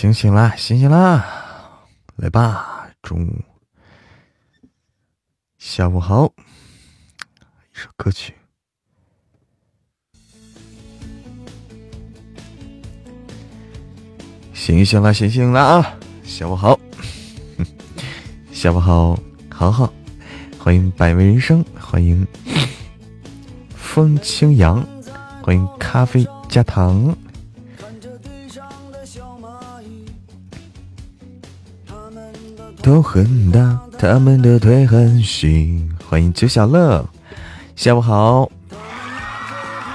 醒醒啦，醒醒啦，来吧，中午，下午好，一首歌曲。醒醒啦，醒醒啦啊！下午好，下午好，好好，欢迎百味人生，欢迎风清扬，欢迎咖啡加糖。头很大，他们的腿很细。欢迎九小乐，下午好。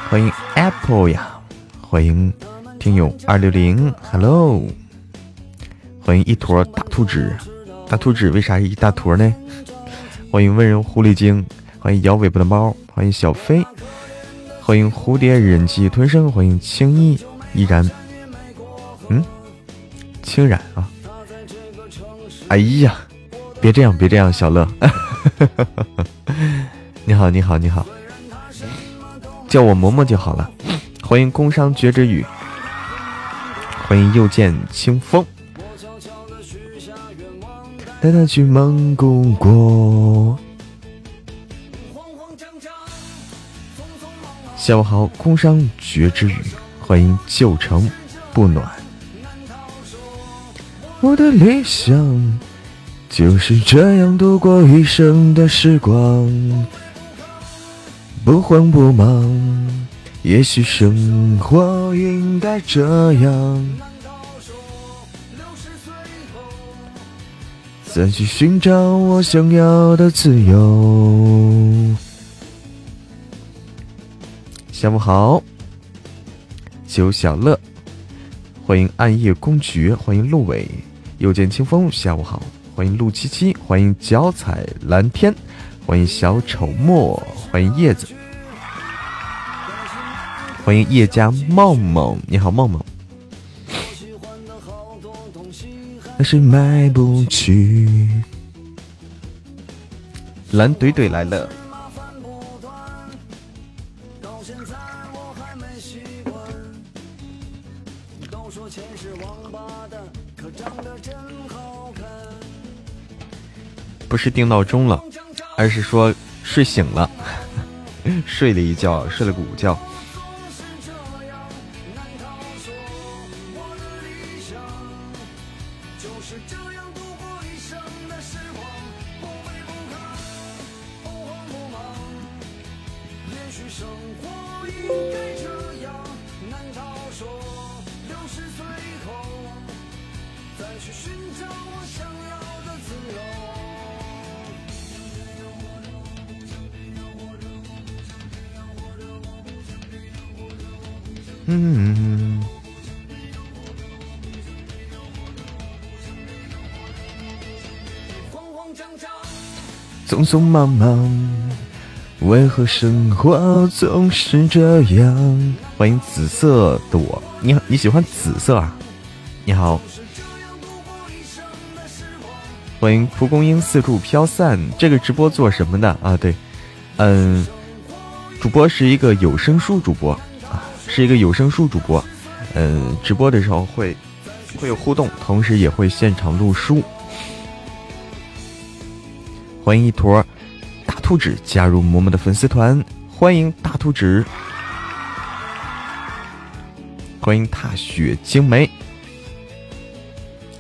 欢迎 Apple 呀，欢迎听友二六零，Hello。欢迎一坨大图纸，大图纸为啥是一大坨呢？欢迎温柔狐狸精，欢迎摇尾巴的猫，欢迎小飞，欢迎蝴蝶忍气吞声，欢迎轻易依然，嗯，轻染啊。哎呀，别这样，别这样，小乐，你好，你好，你好，叫我嬷嬷就好了。欢迎工商绝之语，欢迎又见清风，带他去蒙古国。下午好，工商绝之语，欢迎旧城不暖。我的理想就是这样度过一生的时光，不慌不忙。也许生活应该这样，再去寻找我想要的自由。下午好，九小乐，欢迎暗夜公爵，欢迎陆伟。又见清风，下午好，欢迎陆七七，欢迎脚踩蓝天，欢迎小丑墨，欢迎叶子，欢迎叶家梦梦，你好梦梦，那是买不起，蓝怼怼来了。不是定闹钟了，而是说睡醒了，睡了一觉，睡了个午觉。匆匆忙忙，为何生活总是这样？欢迎紫色的我，你好，你喜欢紫色啊？你好，欢迎蒲公英四处飘散。这个直播做什么的啊？对，嗯，主播是一个有声书主播啊。是一个有声书主播，嗯，直播的时候会会有互动，同时也会现场录书。欢迎一坨大兔纸加入嬷嬷的粉丝团，欢迎大兔纸，欢迎踏雪惊梅，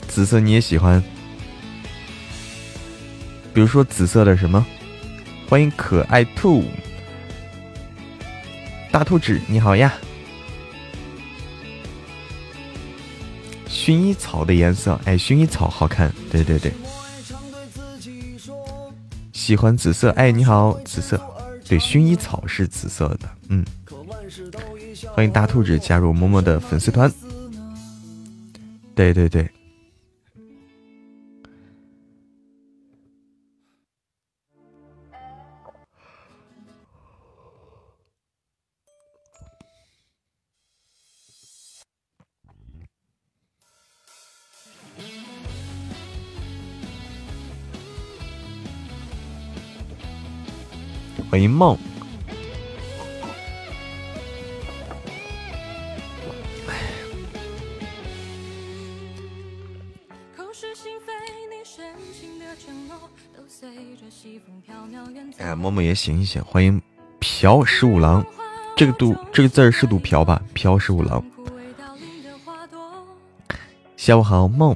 紫色你也喜欢？比如说紫色的什么？欢迎可爱兔，大兔纸你好呀。薰衣草的颜色，哎，薰衣草好看，对对对。喜欢紫色，哎，你好，紫色，对，薰衣草是紫色的，嗯。欢迎大兔子加入默默的粉丝团，对对对。欢迎梦。哎，默默也醒一醒。欢迎朴十五郎，这个读这个字儿是读朴吧？朴十五郎。下午好，梦。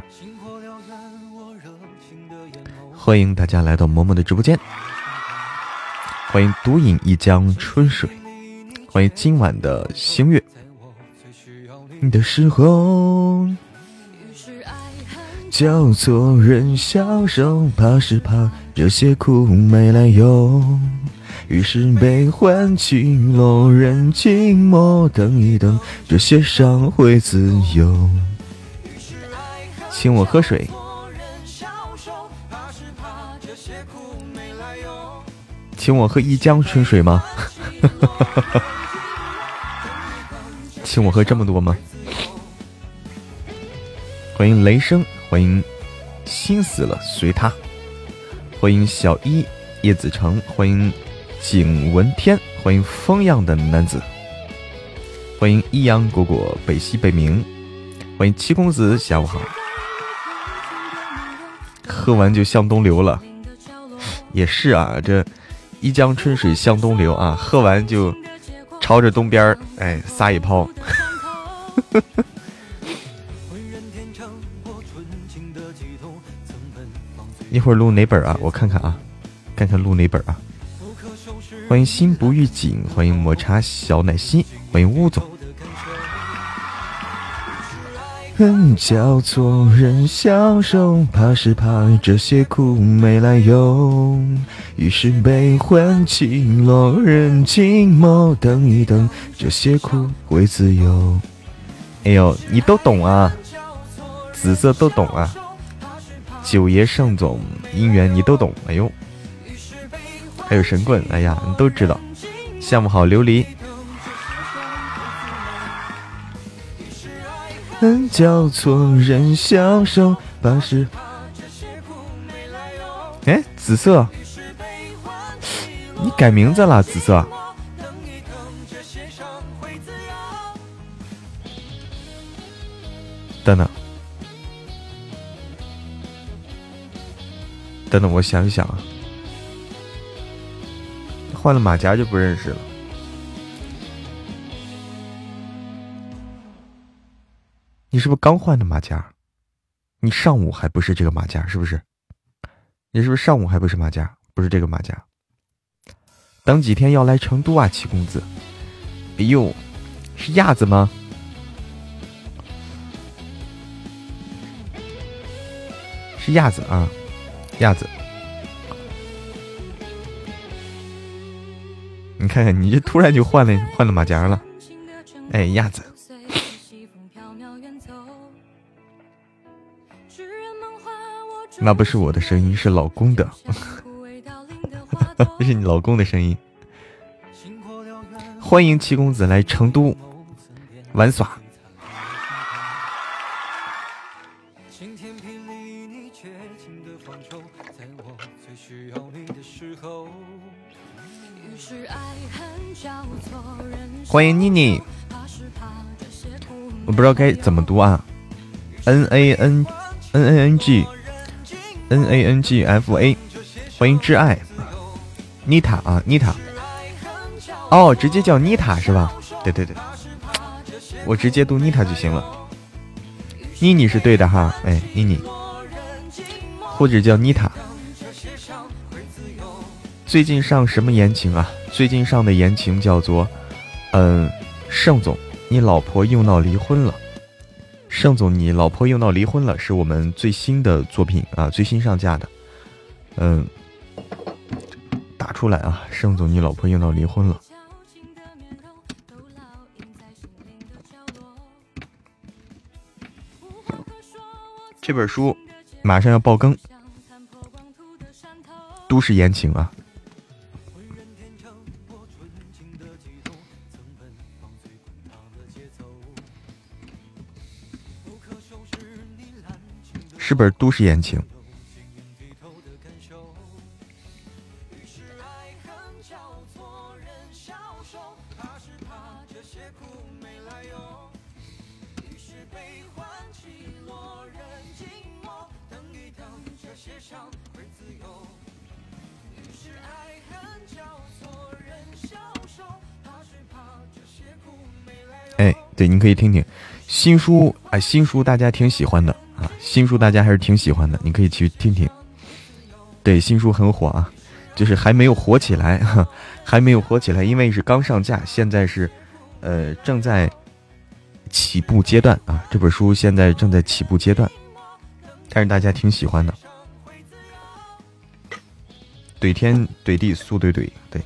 欢迎大家来到默默的直播间。欢迎独饮一江春水，欢迎今晚的星月。你的时候。叫错人消瘦，怕是怕这些苦没来由，于是悲欢起落，人静默，等一等，这些伤会自由。请我喝水，请我喝一江春水吗？请我喝这么多吗？欢迎雷声。欢迎，心死了随他。欢迎小一叶子成，欢迎景文天，欢迎风样的男子。欢迎一阳果果北西北冥，欢迎七公子，下午好。喝完就向东流了，也是啊，这一江春水向东流啊，喝完就朝着东边儿哎撒一泡。一会儿录哪本啊？我看看啊，看看录哪本啊。欢迎心不预警，欢迎抹茶小奶昔，欢迎吴总。恨交错人消瘦，怕是怕这些苦没来由，于是悲欢起落，人静默，等一等，这些苦会自由。哎呦，你都懂啊，紫色都懂啊。九爷盛总姻缘你都懂，哎呦，还有神棍，哎呀，你都知道。下午好，琉璃。恨叫错人消瘦，把是。哎，紫色，你改名字了，紫色。等等。等等，我想一想啊，换了马甲就不认识了。你是不是刚换的马甲？你上午还不是这个马甲，是不是？你是不是上午还不是马甲？不是这个马甲。等几天要来成都啊，七公子。哎呦，是亚子吗？是亚子啊。亚子，你看看，你这突然就换了换了马甲了，哎，亚子，那不是我的声音，是老公的，这 是你老公的声音。欢迎七公子来成都玩耍。欢迎妮妮，我不知道该怎么读啊，N A N N A N G N A N G F A，欢迎挚爱，妮塔啊，妮塔，哦，直接叫妮塔是吧？对对对，我直接读妮塔就行了，妮妮是对的哈，哎，妮妮，或者叫妮塔。最近上什么言情啊？最近上的言情叫做。嗯，盛总，你老婆又闹离婚了。盛总，你老婆又闹离婚了，是我们最新的作品啊，最新上架的。嗯，打出来啊，盛总，你老婆又闹离婚了。这本书马上要爆更，都市言情啊。是本都市言情。哎对你可以听听。新书啊新书大家挺喜欢的。啊，新书大家还是挺喜欢的，你可以去听听。对，新书很火啊，就是还没有火起来，还没有火起来，因为是刚上架，现在是呃正在起步阶段啊。这本书现在正在起步阶段，但是大家挺喜欢的。怼天怼地速怼怼，对。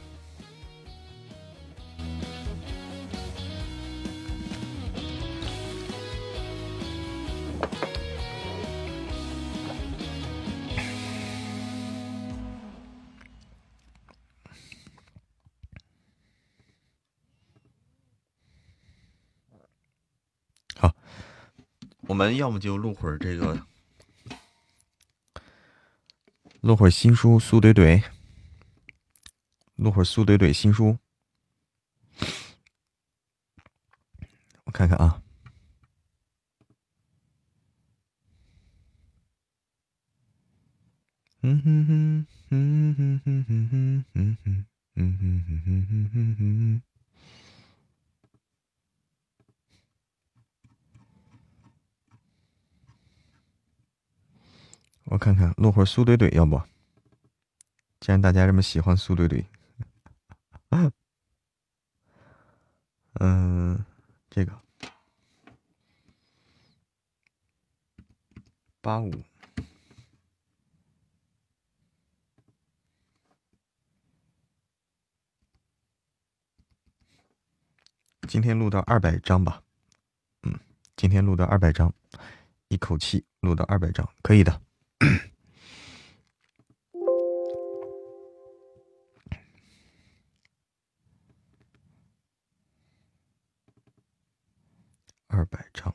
我们要么就录会儿这个，录会儿新书苏怼怼，录会儿苏怼怼新书，我看看啊，嗯哼哼，嗯哼哼哼哼哼哼，哼哼哼哼哼哼。我看看录会苏怼怼，要不？既然大家这么喜欢苏怼怼，嗯，这个八五，今天录到二百张吧？嗯，今天录到二百张，一口气录到二百张，可以的。二百张，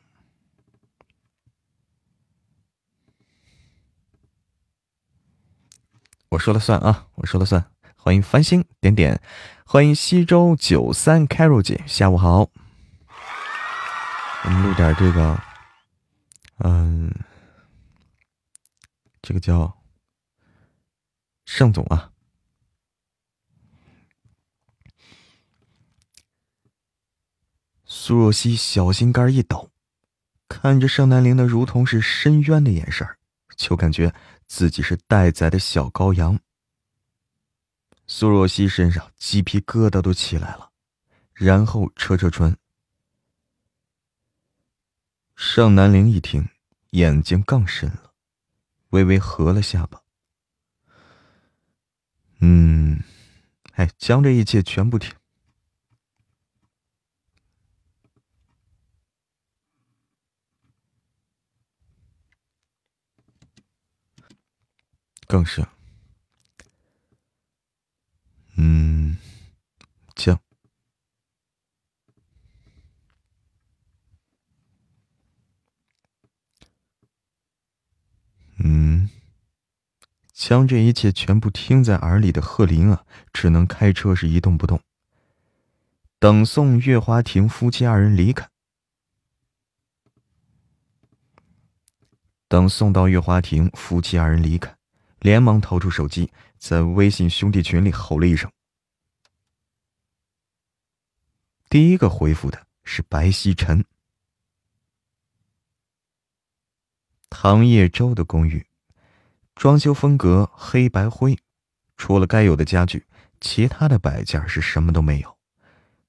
我说了算啊！我说了算。欢迎繁星点点，欢迎西周九三 Carol 姐，下午好。我们录点这个，嗯。这个叫盛总啊，苏若曦小心肝一抖，看着盛南陵那如同是深渊的眼神就感觉自己是待宰的小羔羊。苏若曦身上鸡皮疙瘩都起来了，然后扯扯唇。盛南陵一听，眼睛更深了。微微合了下巴，嗯，哎，将这一切全部听，更是，嗯，将。嗯，将这一切全部听在耳里的贺林啊，只能开车是一动不动，等送月华亭夫妻二人离开。等送到月华亭，夫妻二人离开，连忙掏出手机，在微信兄弟群里吼了一声。第一个回复的是白曦晨。唐叶洲的公寓，装修风格黑白灰，除了该有的家具，其他的摆件是什么都没有，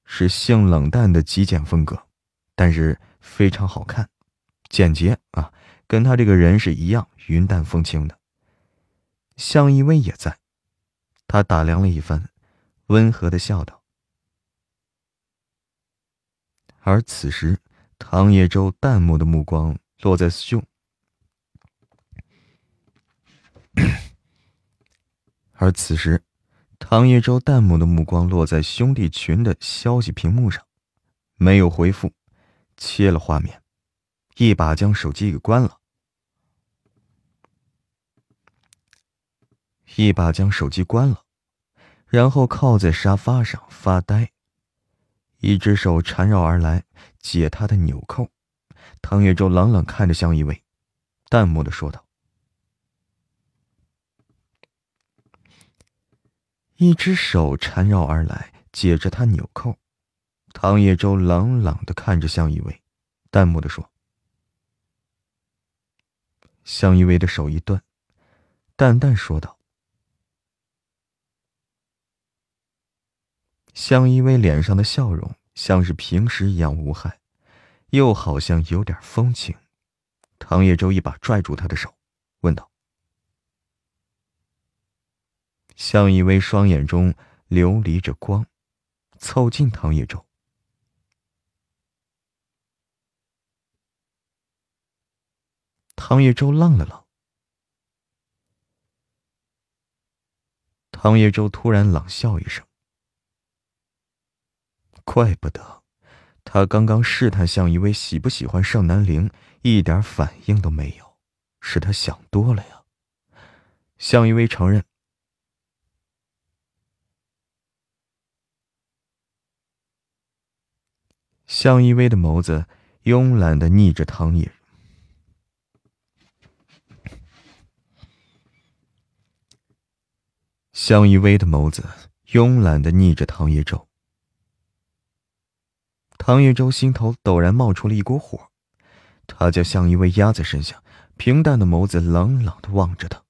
是性冷淡的极简风格，但是非常好看，简洁啊，跟他这个人是一样云淡风轻的。向一威也在，他打量了一番，温和的笑道。而此时，唐叶洲淡漠的目光落在胸。而此时，唐叶舟淡漠的目光落在兄弟群的消息屏幕上，没有回复，切了画面，一把将手机给关了，一把将手机关了，然后靠在沙发上发呆，一只手缠绕而来解他的纽扣。唐叶舟冷冷看着向一伟，淡漠的说道。一只手缠绕而来，解着他纽扣，唐叶舟冷冷的看着向一威，淡漠的说：“向一威的手一断，淡淡说道。”向一威脸上的笑容像是平时一样无害，又好像有点风情。唐叶舟一把拽住他的手，问道：“向一威双眼中流离着光，凑近唐叶舟。”唐叶舟愣了愣，唐叶舟突然冷笑一声。怪不得，他刚刚试探向一威喜不喜欢盛南陵，一点反应都没有，是他想多了呀。向一威承认。向一威的眸子慵懒的睨着唐野。向一威的眸子慵懒的睨着唐叶舟。唐叶舟心头陡然冒出了一股火，他将向一威压在身下，平淡的眸子冷冷的望着他。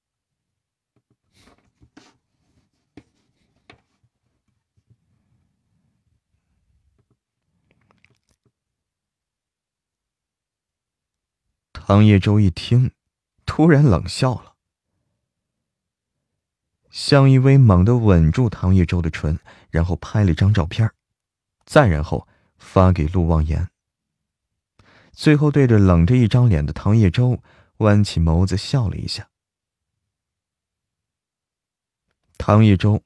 唐叶舟一听，突然冷笑了。向一威猛地吻住唐叶舟的唇，然后拍了张照片，再然后。发给陆望言，最后对着冷着一张脸的唐叶舟弯起眸子笑了一下。唐叶舟，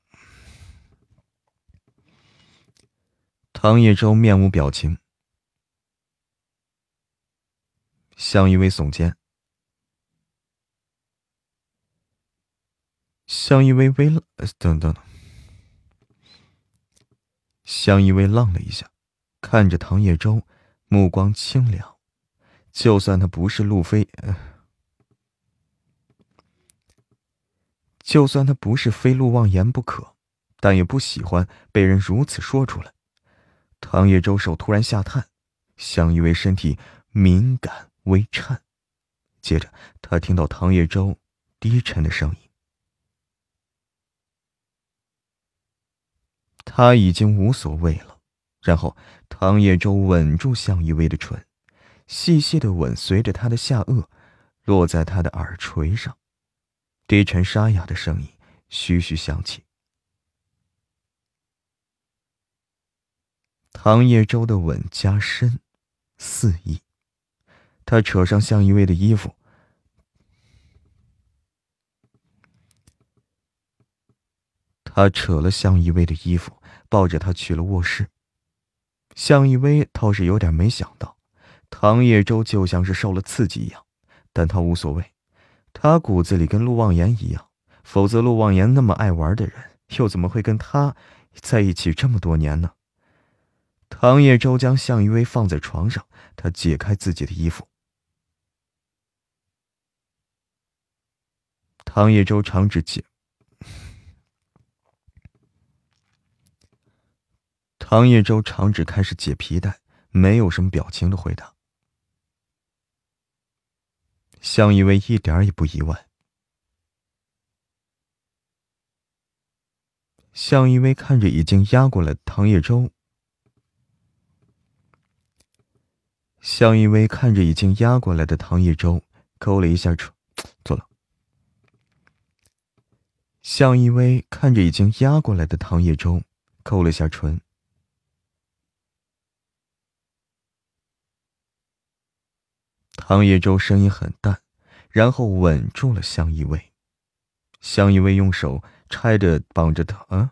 唐叶舟面无表情。向一威耸肩，向一威微愣，等等，向一威愣了一下。看着唐叶舟，目光清凉。就算他不是路飞，就算他不是非陆望言不可，但也不喜欢被人如此说出来。唐叶舟手突然下探，相依为身体敏感微颤。接着，他听到唐叶舟低沉的声音：“他已经无所谓了。”然后，唐叶舟吻住向一威的唇，细细的吻随着他的下颚，落在他的耳垂上，低沉沙哑的声音徐徐响起。唐叶舟的吻加深，肆意，他扯上向一薇的衣服，他扯了向一薇的衣服，抱着他去了卧室。向一威倒是有点没想到，唐叶舟就像是受了刺激一样，但他无所谓，他骨子里跟陆望言一样，否则陆望言那么爱玩的人，又怎么会跟他在一起这么多年呢？唐叶舟将向一威放在床上，他解开自己的衣服，唐叶舟长指解。唐叶舟长指开始解皮带，没有什么表情的回答。向一微一点也不意外。向一微看着已经压过来的唐叶舟，向一微看着已经压过来的唐叶舟，勾了一下唇，坐了。向一威看着已经压过来的唐叶舟，勾了下唇。唐叶舟声音很淡，然后吻住了向一威。向一威用手拆着绑着他，嗯。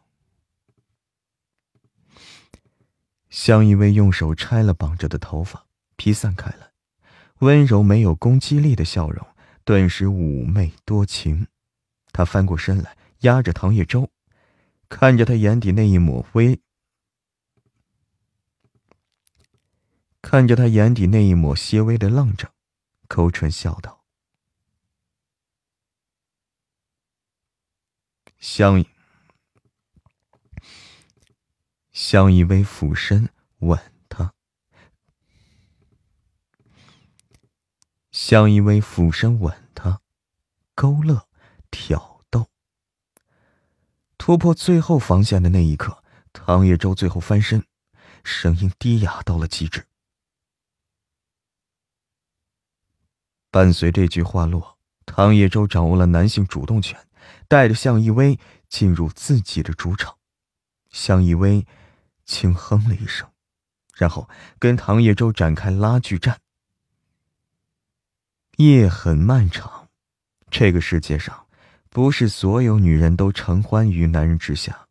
向一威用手拆了绑着的头发，披散开来，温柔没有攻击力的笑容顿时妩媚多情。他翻过身来，压着唐叶舟，看着他眼底那一抹微，看着他眼底那一抹些微的愣着。勾唇笑道：“相相依偎俯身吻他。相依薇俯身吻他，勾勒，挑。突破最后防线的那一刻，唐叶舟最后翻身，声音低哑到了极致。伴随这句话落，唐叶舟掌握了男性主动权，带着向依薇进入自己的主场。向依薇轻哼了一声，然后跟唐叶舟展开拉锯战。夜很漫长，这个世界上，不是所有女人都承欢于男人之下，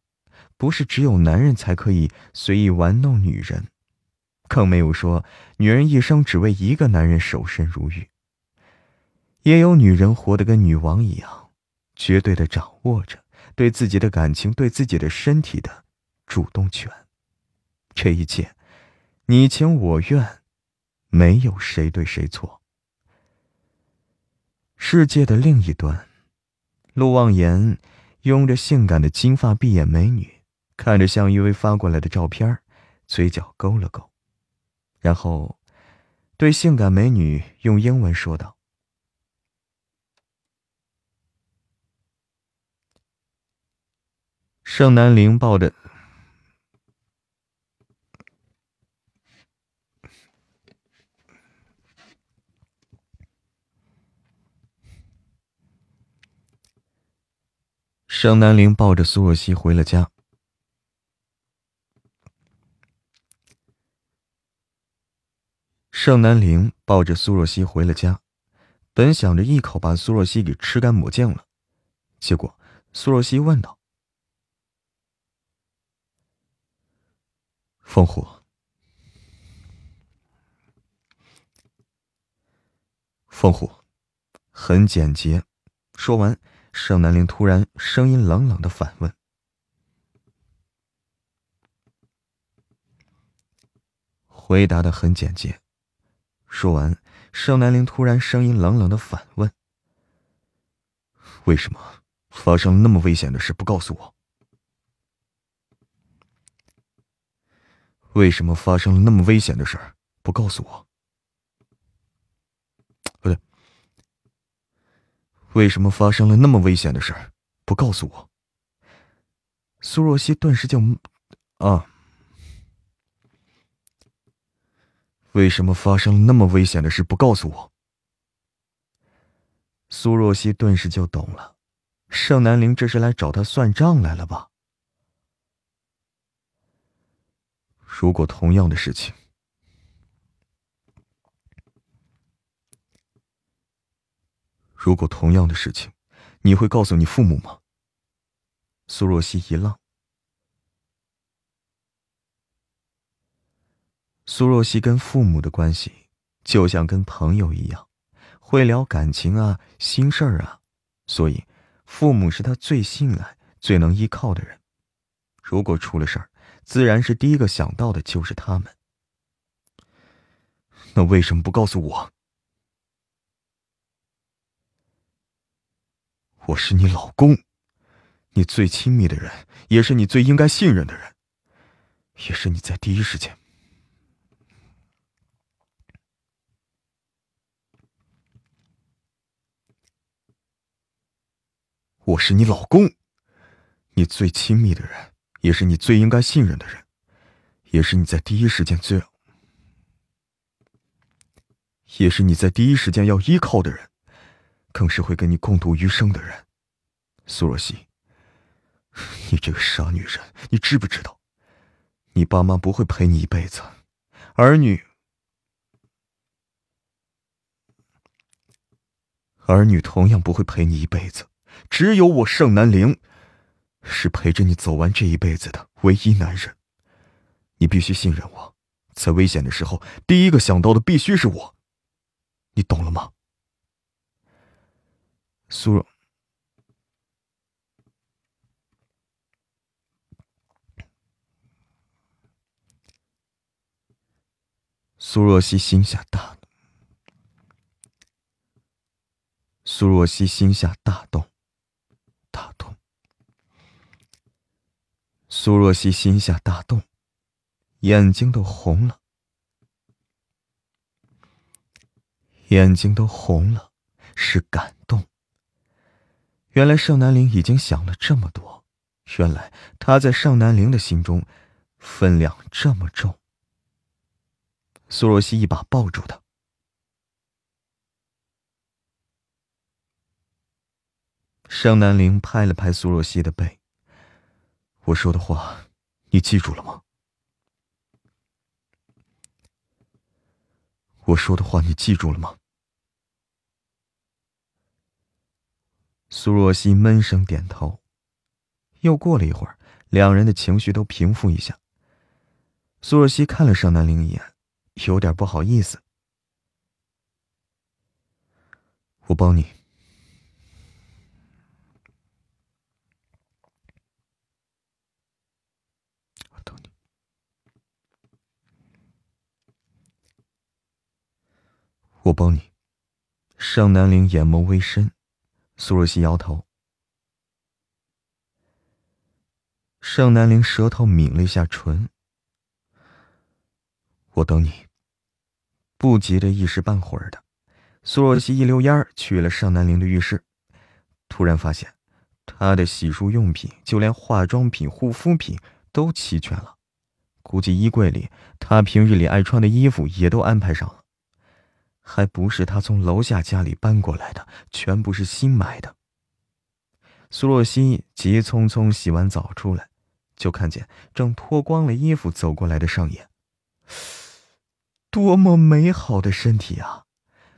不是只有男人才可以随意玩弄女人，更没有说女人一生只为一个男人守身如玉。也有女人活得跟女王一样，绝对的掌握着对自己的感情、对自己的身体的主动权。这一切，你情我愿，没有谁对谁错。世界的另一端，陆望言拥着性感的金发碧眼美女，看着向一薇发过来的照片，嘴角勾了勾，然后对性感美女用英文说道：“盛南陵抱着。”盛南陵抱着苏若曦回了家。盛南陵抱着苏若曦回了家，本想着一口把苏若曦给吃干抹净了，结果苏若曦问道：“凤虎，凤虎，很简洁。”说完。盛南陵突然声音冷冷的反问：“回答的很简洁。”说完，盛南陵突然声音冷冷的反问：“为什么发生了那么危险的事不告诉我？为什么发生了那么危险的事不告诉我？”为什么发生了那么危险的事儿，不告诉我？苏若曦顿时就，啊！为什么发生了那么危险的事不告诉我？苏若曦顿时就懂了，盛南陵这是来找他算账来了吧？如果同样的事情。如果同样的事情，你会告诉你父母吗？苏若曦一愣。苏若曦跟父母的关系就像跟朋友一样，会聊感情啊、心事儿啊，所以父母是他最信赖、最能依靠的人。如果出了事儿，自然是第一个想到的就是他们。那为什么不告诉我？我是你老公，你最亲密的人，也是你最应该信任的人，也是你在第一时间。我是你老公，你最亲密的人，也是你最应该信任的人，也是你在第一时间最，也是你在第一时间要依靠的人。更是会跟你共度余生的人，苏若曦。你这个傻女人，你知不知道，你爸妈不会陪你一辈子，儿女，儿女同样不会陪你一辈子，只有我盛南陵，是陪着你走完这一辈子的唯一男人。你必须信任我，在危险的时候，第一个想到的必须是我，你懂了吗？苏若苏若曦心下大苏若曦心下大动，大动。苏若曦心下大动，眼睛都红了，眼睛都红了，是感动。原来盛南陵已经想了这么多，原来他在盛南陵的心中分量这么重。苏若曦一把抱住他，盛南陵拍了拍苏若曦的背：“我说的话，你记住了吗？我说的话，你记住了吗？”苏若曦闷声点头。又过了一会儿，两人的情绪都平复一下。苏若曦看了盛南陵一眼，有点不好意思：“我帮你，我等你，我帮你。”盛南陵眼眸微深。苏若曦摇头，盛南陵舌头抿了一下唇。我等你。不急的一时半会儿的，苏若曦一溜烟儿去了盛南陵的浴室，突然发现，他的洗漱用品，就连化妆品、护肤品都齐全了，估计衣柜里他平日里爱穿的衣服也都安排上了。还不是他从楼下家里搬过来的，全部是新买的。苏若曦急匆匆洗完澡出来，就看见正脱光了衣服走过来的上野。多么美好的身体啊！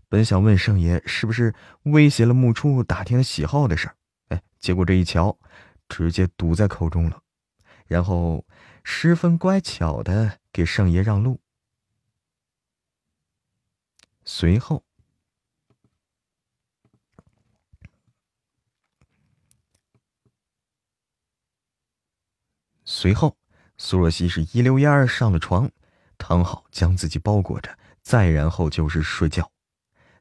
本想问圣爷是不是威胁了木初打听喜好的事儿，哎，结果这一瞧，直接堵在口中了，然后十分乖巧的给圣爷让路。随后，随后，苏若曦是一溜烟儿上了床，躺好，将自己包裹着，再然后就是睡觉。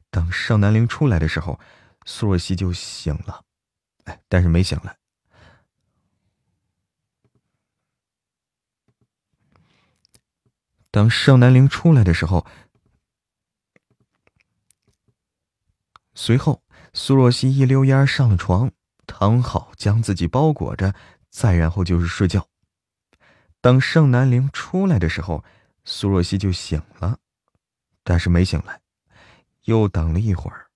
等盛南陵出来的时候，苏若曦就醒了，哎，但是没醒来。等盛南陵出来的时候。随后，苏若曦一溜烟上了床，躺好，将自己包裹着，再然后就是睡觉。等盛南陵出来的时候，苏若曦就醒了，但是没醒来。又等了一会儿，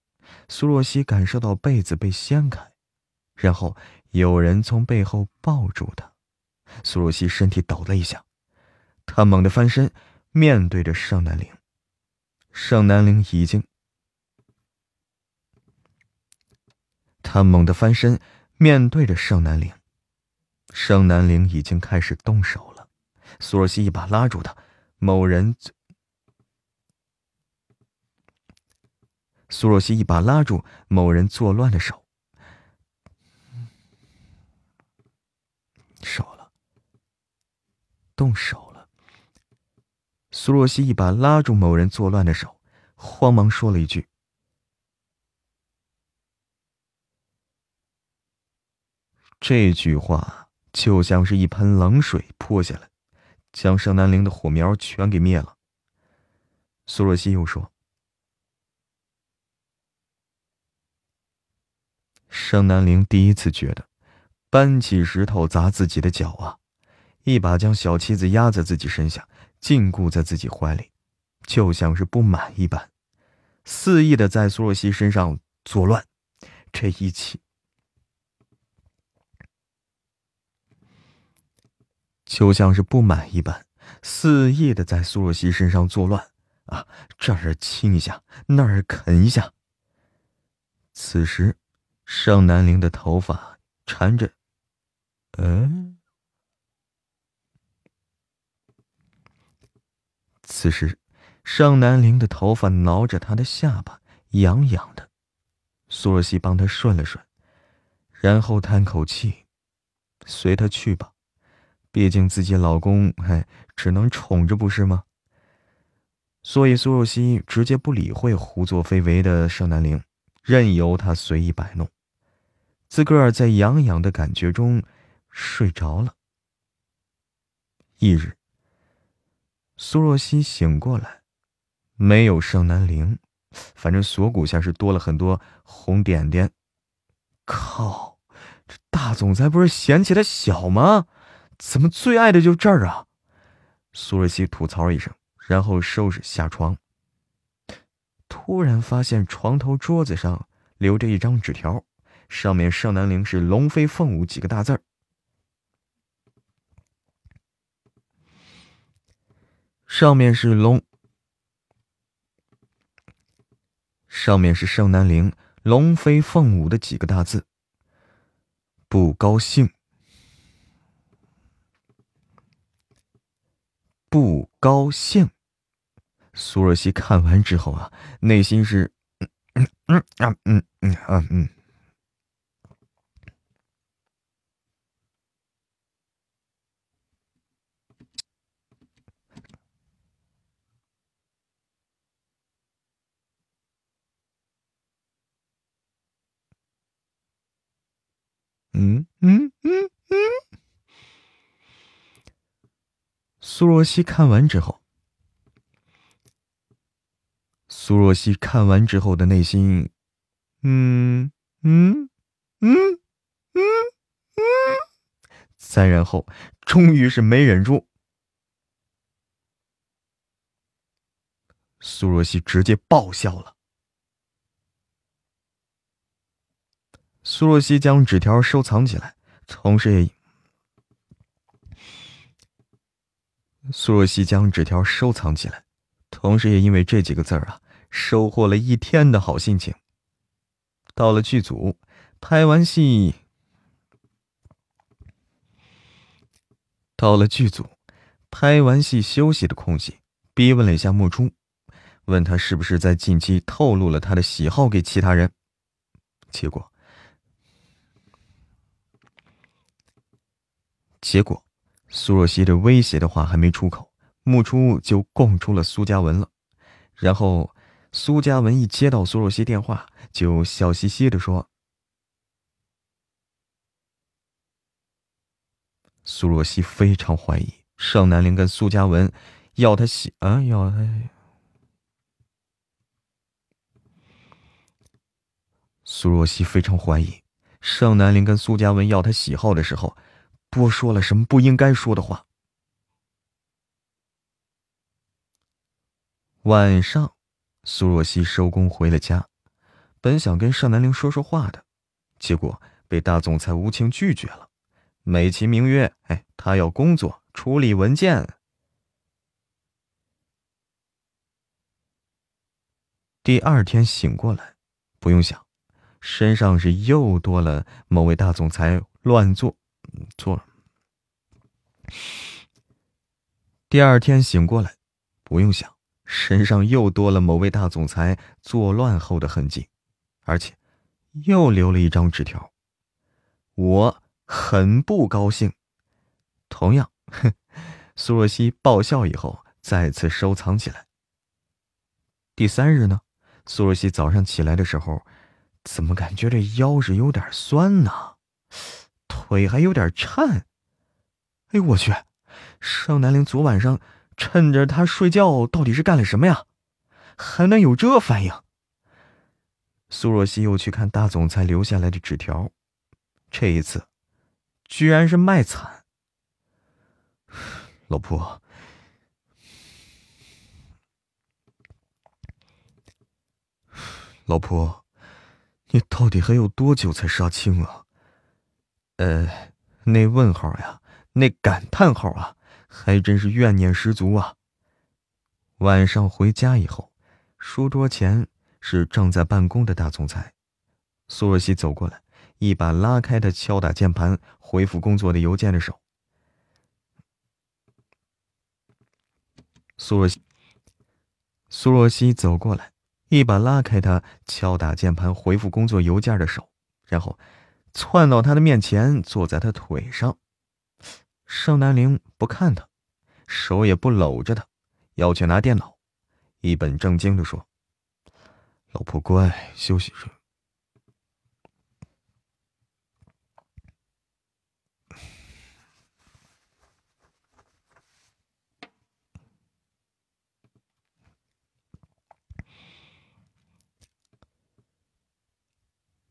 苏若曦感受到被子被掀开，然后有人从背后抱住她。苏若曦身体抖了一下，她猛地翻身，面对着盛南陵。盛南陵已经。他猛地翻身，面对着盛南陵。盛南陵已经开始动手了，苏若曦一把拉住他。某人，苏若曦一把拉住某人作乱的手，手了，动手了。苏若曦一把拉住某人作乱的手，慌忙说了一句。这句话就像是一盆冷水泼下来，将盛南陵的火苗全给灭了。苏若曦又说：“盛南陵第一次觉得，搬起石头砸自己的脚啊，一把将小妻子压在自己身下，禁锢在自己怀里，就像是不满一般，肆意的在苏若曦身上作乱。这一切。”就像是不满一般，肆意的在苏若曦身上作乱，啊，这儿亲一下，那儿啃一下。此时，盛南陵的头发缠着，嗯。此时，盛南陵的头发挠着他的下巴，痒痒的。苏若曦帮他顺了顺，然后叹口气：“随他去吧。”毕竟自己老公还只能宠着不是吗？所以苏若曦直接不理会胡作非为的盛南陵，任由他随意摆弄，自个儿在痒痒的感觉中睡着了。翌日，苏若曦醒过来，没有盛南陵，反正锁骨下是多了很多红点点。靠，这大总裁不是嫌弃他小吗？怎么最爱的就这儿啊？苏若曦吐槽一声，然后收拾下床。突然发现床头桌子上留着一张纸条，上面盛南陵是“龙飞凤舞”几个大字儿。上面是龙，上面是盛南陵“龙飞凤舞”的几个大字。不高兴，不高兴。苏若曦看完之后啊，内心是嗯嗯啊嗯嗯啊嗯。嗯嗯嗯嗯，苏若曦看完之后，苏若曦看完之后的内心，嗯嗯嗯嗯嗯，再然后，终于是没忍住，苏若曦直接爆笑了。苏若曦将纸条收藏起来，同时也苏若曦将纸条收藏起来，同时也因为这几个字儿啊，收获了一天的好心情。到了剧组，拍完戏，到了剧组，拍完戏休息的空隙，逼问了一下木初，问他是不是在近期透露了他的喜好给其他人，结果。结果，苏若曦的威胁的话还没出口，木初就供出了苏嘉文了。然后，苏嘉文一接到苏若曦电话，就笑嘻嘻的说：“苏若曦非常怀疑盛南陵跟苏嘉文要他洗啊，要他。”苏若曦非常怀疑盛南陵跟苏嘉文要他喜好的时候。多说了什么不应该说的话。晚上，苏若曦收工回了家，本想跟盛南玲说说话的，结果被大总裁无情拒绝了，美其名曰：“哎，他要工作，处理文件。”第二天醒过来，不用想，身上是又多了某位大总裁乱做。错了。第二天醒过来，不用想，身上又多了某位大总裁作乱后的痕迹，而且又留了一张纸条。我很不高兴。同样，哼，苏若曦爆笑以后再次收藏起来。第三日呢，苏若曦早上起来的时候，怎么感觉这腰是有点酸呢？腿还有点颤。哎呦，我去！盛南陵昨晚上趁着他睡觉，到底是干了什么呀？还能有这反应？苏若曦又去看大总裁留下来的纸条，这一次，居然是卖惨。老婆，老婆，你到底还有多久才杀青啊？呃，那问号呀，那感叹号啊，还真是怨念十足啊。晚上回家以后，书桌前是正在办公的大总裁，苏若曦走过来，一把拉开他敲打键盘回复工作的邮件的手。苏若曦，苏若曦走过来，一把拉开他敲打键盘回复工作邮件的手，然后。窜到他的面前坐在他腿上。盛南林不看他手也不搂着他要去拿电脑一本正经的说老婆乖休息睡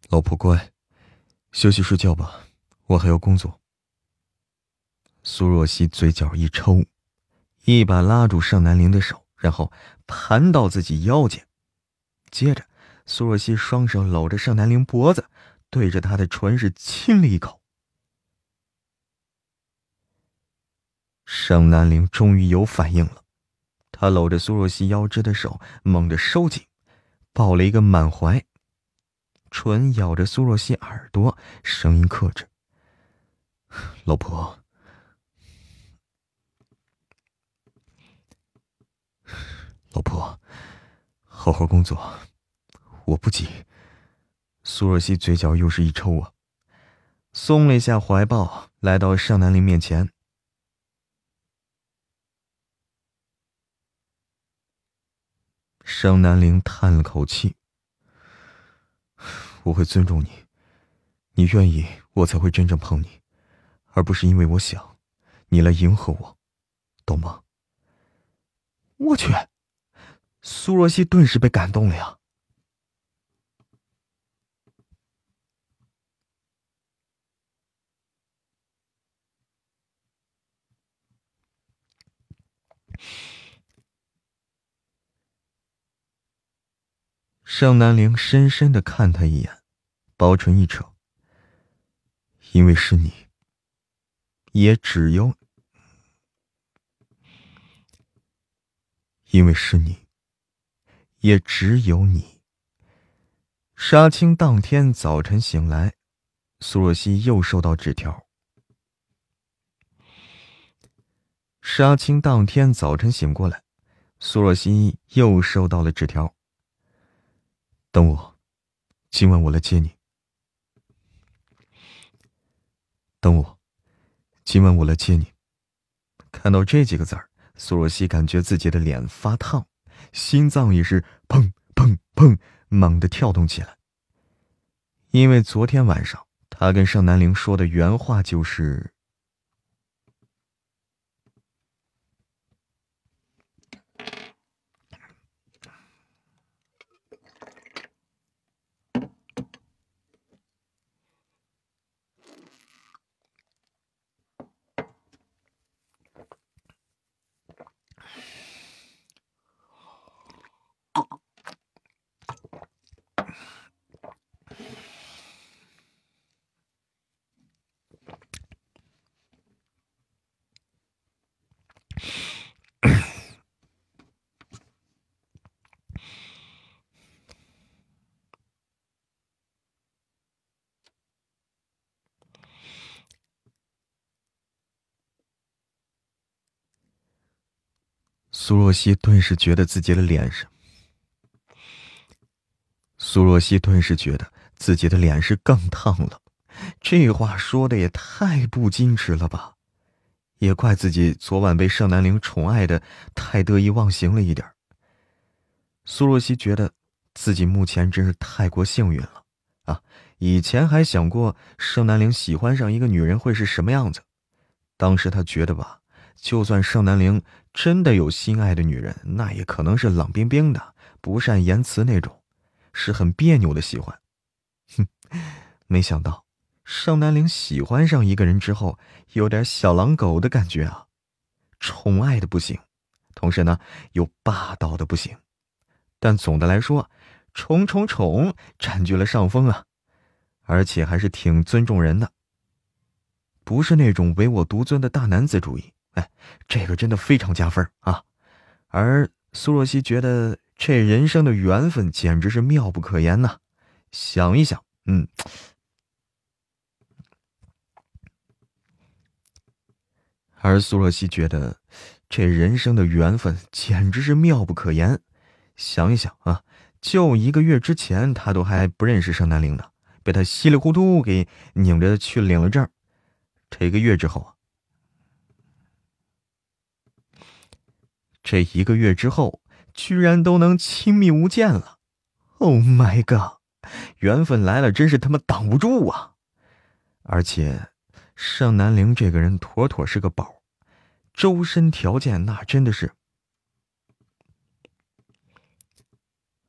老婆乖休息睡觉吧，我还要工作。苏若曦嘴角一抽，一把拉住盛南陵的手，然后盘到自己腰间，接着苏若曦双手搂着盛南陵脖子，对着他的唇是亲了一口。盛南陵终于有反应了，他搂着苏若曦腰肢的手猛地收紧，抱了一个满怀，唇咬着苏若曦耳朵，声音克制：“老婆。”老婆，好好工作，我不急。苏若曦嘴角又是一抽啊，松了一下怀抱，来到尚南陵面前。尚南陵叹了口气：“我会尊重你，你愿意，我才会真正碰你，而不是因为我想，你来迎合我，懂吗？”我去。苏若曦顿时被感动了呀！盛南陵深深的看他一眼，薄唇一扯：“因为是你，也只有，因为是你。”也只有你。杀青当天早晨醒来，苏若曦又收到纸条。杀青当天早晨醒过来，苏若曦又收到了纸条。等我，今晚我来接你。等我，今晚我来接你。看到这几个字儿，苏若曦感觉自己的脸发烫。心脏也是砰砰砰猛地跳动起来，因为昨天晚上他跟盛南陵说的原话就是。苏若曦顿时觉得自己的脸上，苏若曦顿时觉得自己的脸是更烫了。这话说的也太不矜持了吧！也怪自己昨晚被盛南陵宠爱的太得意忘形了一点。苏若曦觉得自己目前真是太过幸运了啊！以前还想过盛南陵喜欢上一个女人会是什么样子，当时他觉得吧。就算盛南陵真的有心爱的女人，那也可能是冷冰冰的、不善言辞那种，是很别扭的喜欢。哼，没想到盛南陵喜欢上一个人之后，有点小狼狗的感觉啊，宠爱的不行，同时呢又霸道的不行，但总的来说，宠宠宠占据了上风啊，而且还是挺尊重人的，不是那种唯我独尊的大男子主义。哎，这个真的非常加分啊！而苏若曦觉得这人生的缘分简直是妙不可言呐。想一想，嗯，而苏若曦觉得这人生的缘分简直是妙不可言。想一想啊，就一个月之前，他都还不认识盛南陵呢，被他稀里糊涂给拧着去领了证。这一个月之后啊。这一个月之后，居然都能亲密无间了！Oh my god，缘分来了，真是他妈挡不住啊！而且，盛南陵这个人妥妥是个宝，周身条件那真的是……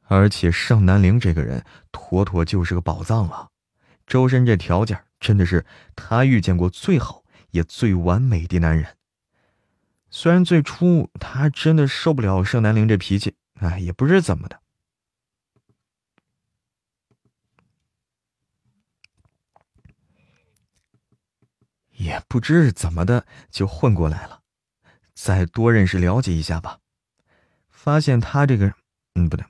而且，盛南陵这个人妥妥就是个宝藏啊！周深这条件真的是他遇见过最好也最完美的男人。虽然最初他真的受不了盛南陵这脾气，哎，也不知怎么的，也不知怎么的就混过来了。再多认识了解一下吧，发现他这个，嗯，不对。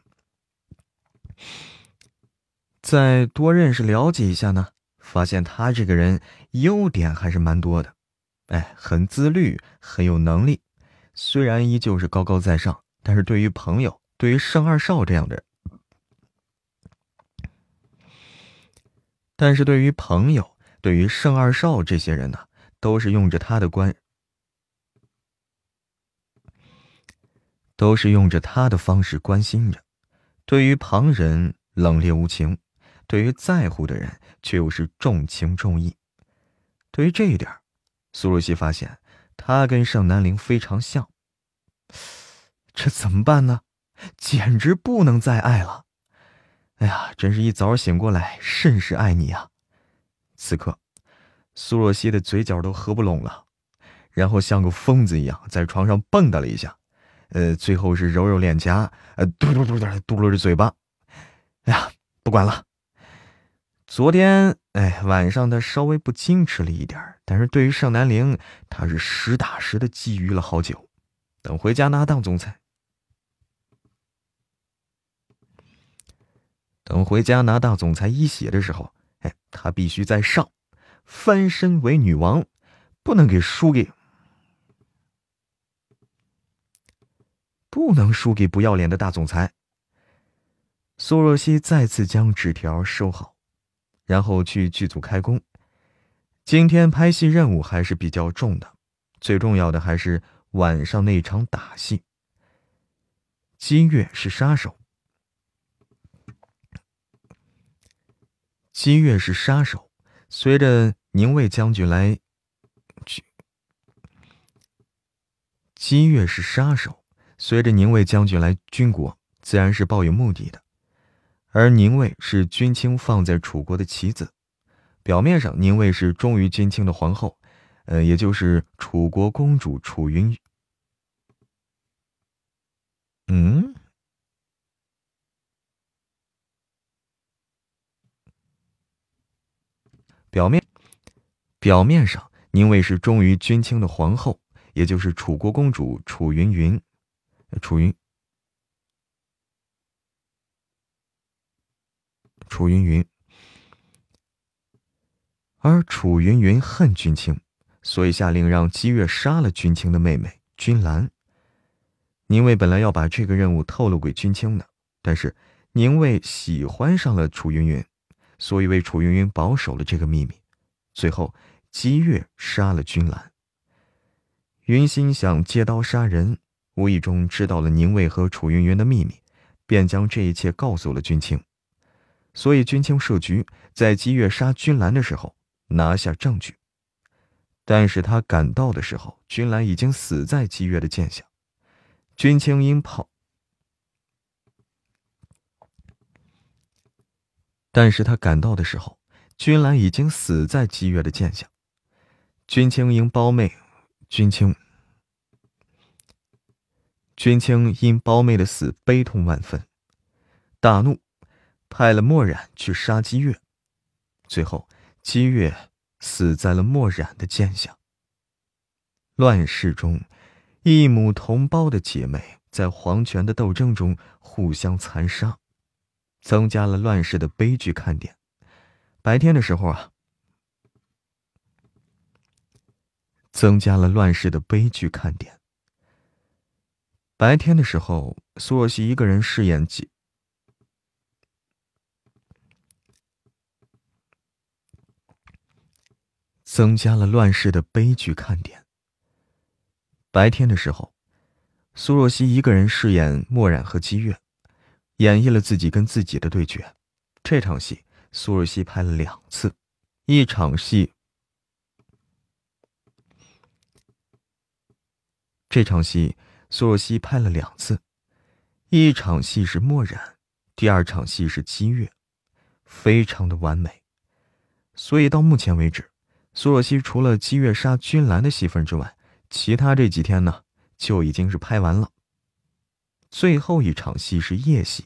再多认识了解一下呢，发现他这个人优点还是蛮多的，哎，很自律，很有能力。虽然依旧是高高在上，但是对于朋友，对于盛二少这样的人，但是对于朋友，对于盛二少这些人呢，都是用着他的关，都是用着他的方式关心着。对于旁人冷冽无情。对于在乎的人，却又是重情重义。对于这一点，苏若曦发现他跟盛南陵非常像。这怎么办呢？简直不能再爱了！哎呀，真是一早醒过来，甚是爱你啊！此刻，苏若曦的嘴角都合不拢了，然后像个疯子一样在床上蹦跶了一下，呃，最后是揉揉脸颊，呃，嘟嘟嘟嘟嘟噜着嘴巴。哎呀，不管了。昨天，哎，晚上他稍微不矜持了一点但是对于盛南陵，他是实打实的觊觎了好久。等回家拿当总裁，等回家拿大总裁一血的时候，哎，他必须在上，翻身为女王，不能给输给，不能输给不要脸的大总裁。苏若曦再次将纸条收好。然后去剧组开工。今天拍戏任务还是比较重的，最重要的还是晚上那场打戏。姬月是杀手，姬月是杀手。随着宁卫将军来，姬月是杀手。随着宁卫将军来军国，自然是抱有目的的。而宁卫是军卿放在楚国的棋子，表面上宁卫是忠于君清的皇后，呃，也就是楚国公主楚云。嗯，表面表面上宁卫是忠于君清的皇后，也就是楚国公主楚云云，楚云。楚云云，而楚云云恨君清，所以下令让姬月杀了君清的妹妹君兰。宁卫本来要把这个任务透露给君清的，但是宁卫喜欢上了楚云云，所以为楚云云保守了这个秘密。最后，姬月杀了君兰。云心想借刀杀人，无意中知道了宁卫和楚云云的秘密，便将这一切告诉了君清。所以，君清设局在姬月杀君兰的时候拿下证据，但是他赶到的时候，君兰已经死在姬月的剑下。君清因炮，但是他赶到的时候，君兰已经死在姬月的剑下。君清因胞妹，君清，君清因胞妹的死悲痛万分，大怒。派了墨染去杀姬月，最后姬月死在了墨染的剑下。乱世中，异母同胞的姐妹在皇权的斗争中互相残杀，增加了乱世的悲剧看点。白天的时候啊，增加了乱世的悲剧看点。白天的时候，苏若曦一个人饰演姬。增加了乱世的悲剧看点。白天的时候，苏若曦一个人饰演墨染和姬月，演绎了自己跟自己的对决。这场戏，苏若曦拍了两次，一场戏。这场戏，苏若曦拍了两次，一场戏是墨染，第二场戏是姬月，非常的完美。所以到目前为止，苏若曦除了姬月杀君兰的戏份之外，其他这几天呢就已经是拍完了。最后一场戏是夜戏，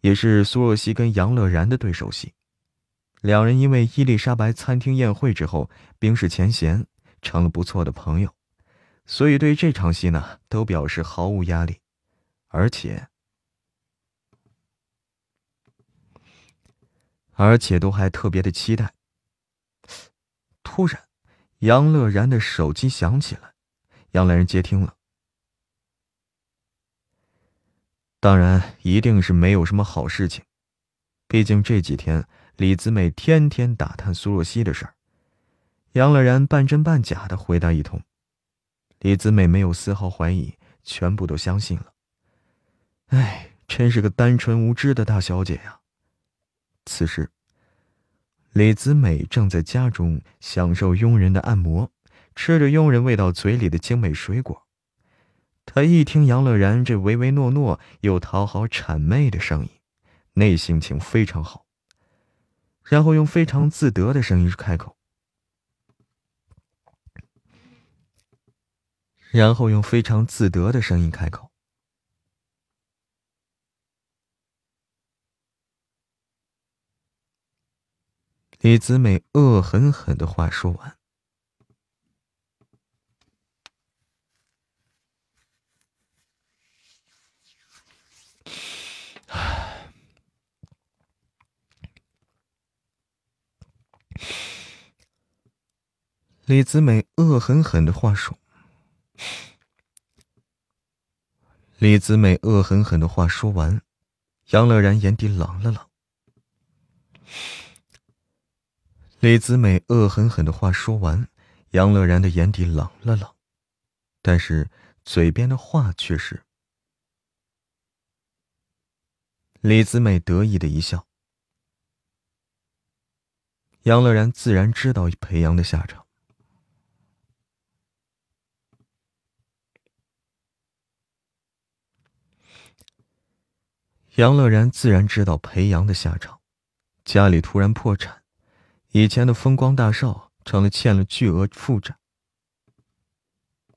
也是苏若曦跟杨乐然的对手戏。两人因为伊丽莎白餐厅宴会之后冰释前嫌，成了不错的朋友，所以对这场戏呢都表示毫无压力，而且而且都还特别的期待。突然，杨乐然的手机响起来，杨乐然接听了。当然，一定是没有什么好事情。毕竟这几天李子美天天打探苏若曦的事儿，杨乐然半真半假的回答一通，李子美没有丝毫怀疑，全部都相信了。哎，真是个单纯无知的大小姐呀！此时，李子美正在家中享受佣人的按摩，吃着佣人喂到嘴里的精美水果。他一听杨乐然这唯唯诺诺又讨好谄媚的声音，内心情非常好。然后用非常自得的声音开口，然后用非常自得的声音开口。李子美恶狠狠的话说完。李子美恶狠狠的话说：“李子美恶狠狠的话说完，杨乐然眼底冷了冷。李子美恶狠狠的话说完，杨乐然的眼底冷了冷，但是嘴边的话却是……李子美得意的一笑。杨乐然自然知道裴阳的下场。”杨乐然自然知道裴阳的下场，家里突然破产，以前的风光大少成了欠了巨额负债。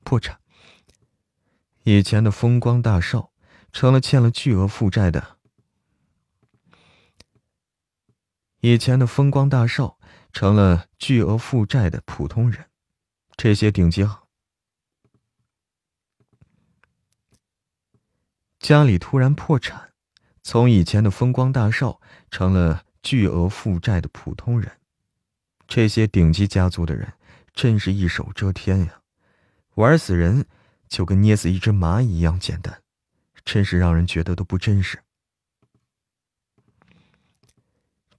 破产，以前的风光大少成了欠了巨额负债的。以前的风光大少成了巨额负债的普通人，这些顶级行家里突然破产。从以前的风光大少成了巨额负债的普通人，这些顶级家族的人真是一手遮天呀！玩死人就跟捏死一只蚂蚁一样简单，真是让人觉得都不真实。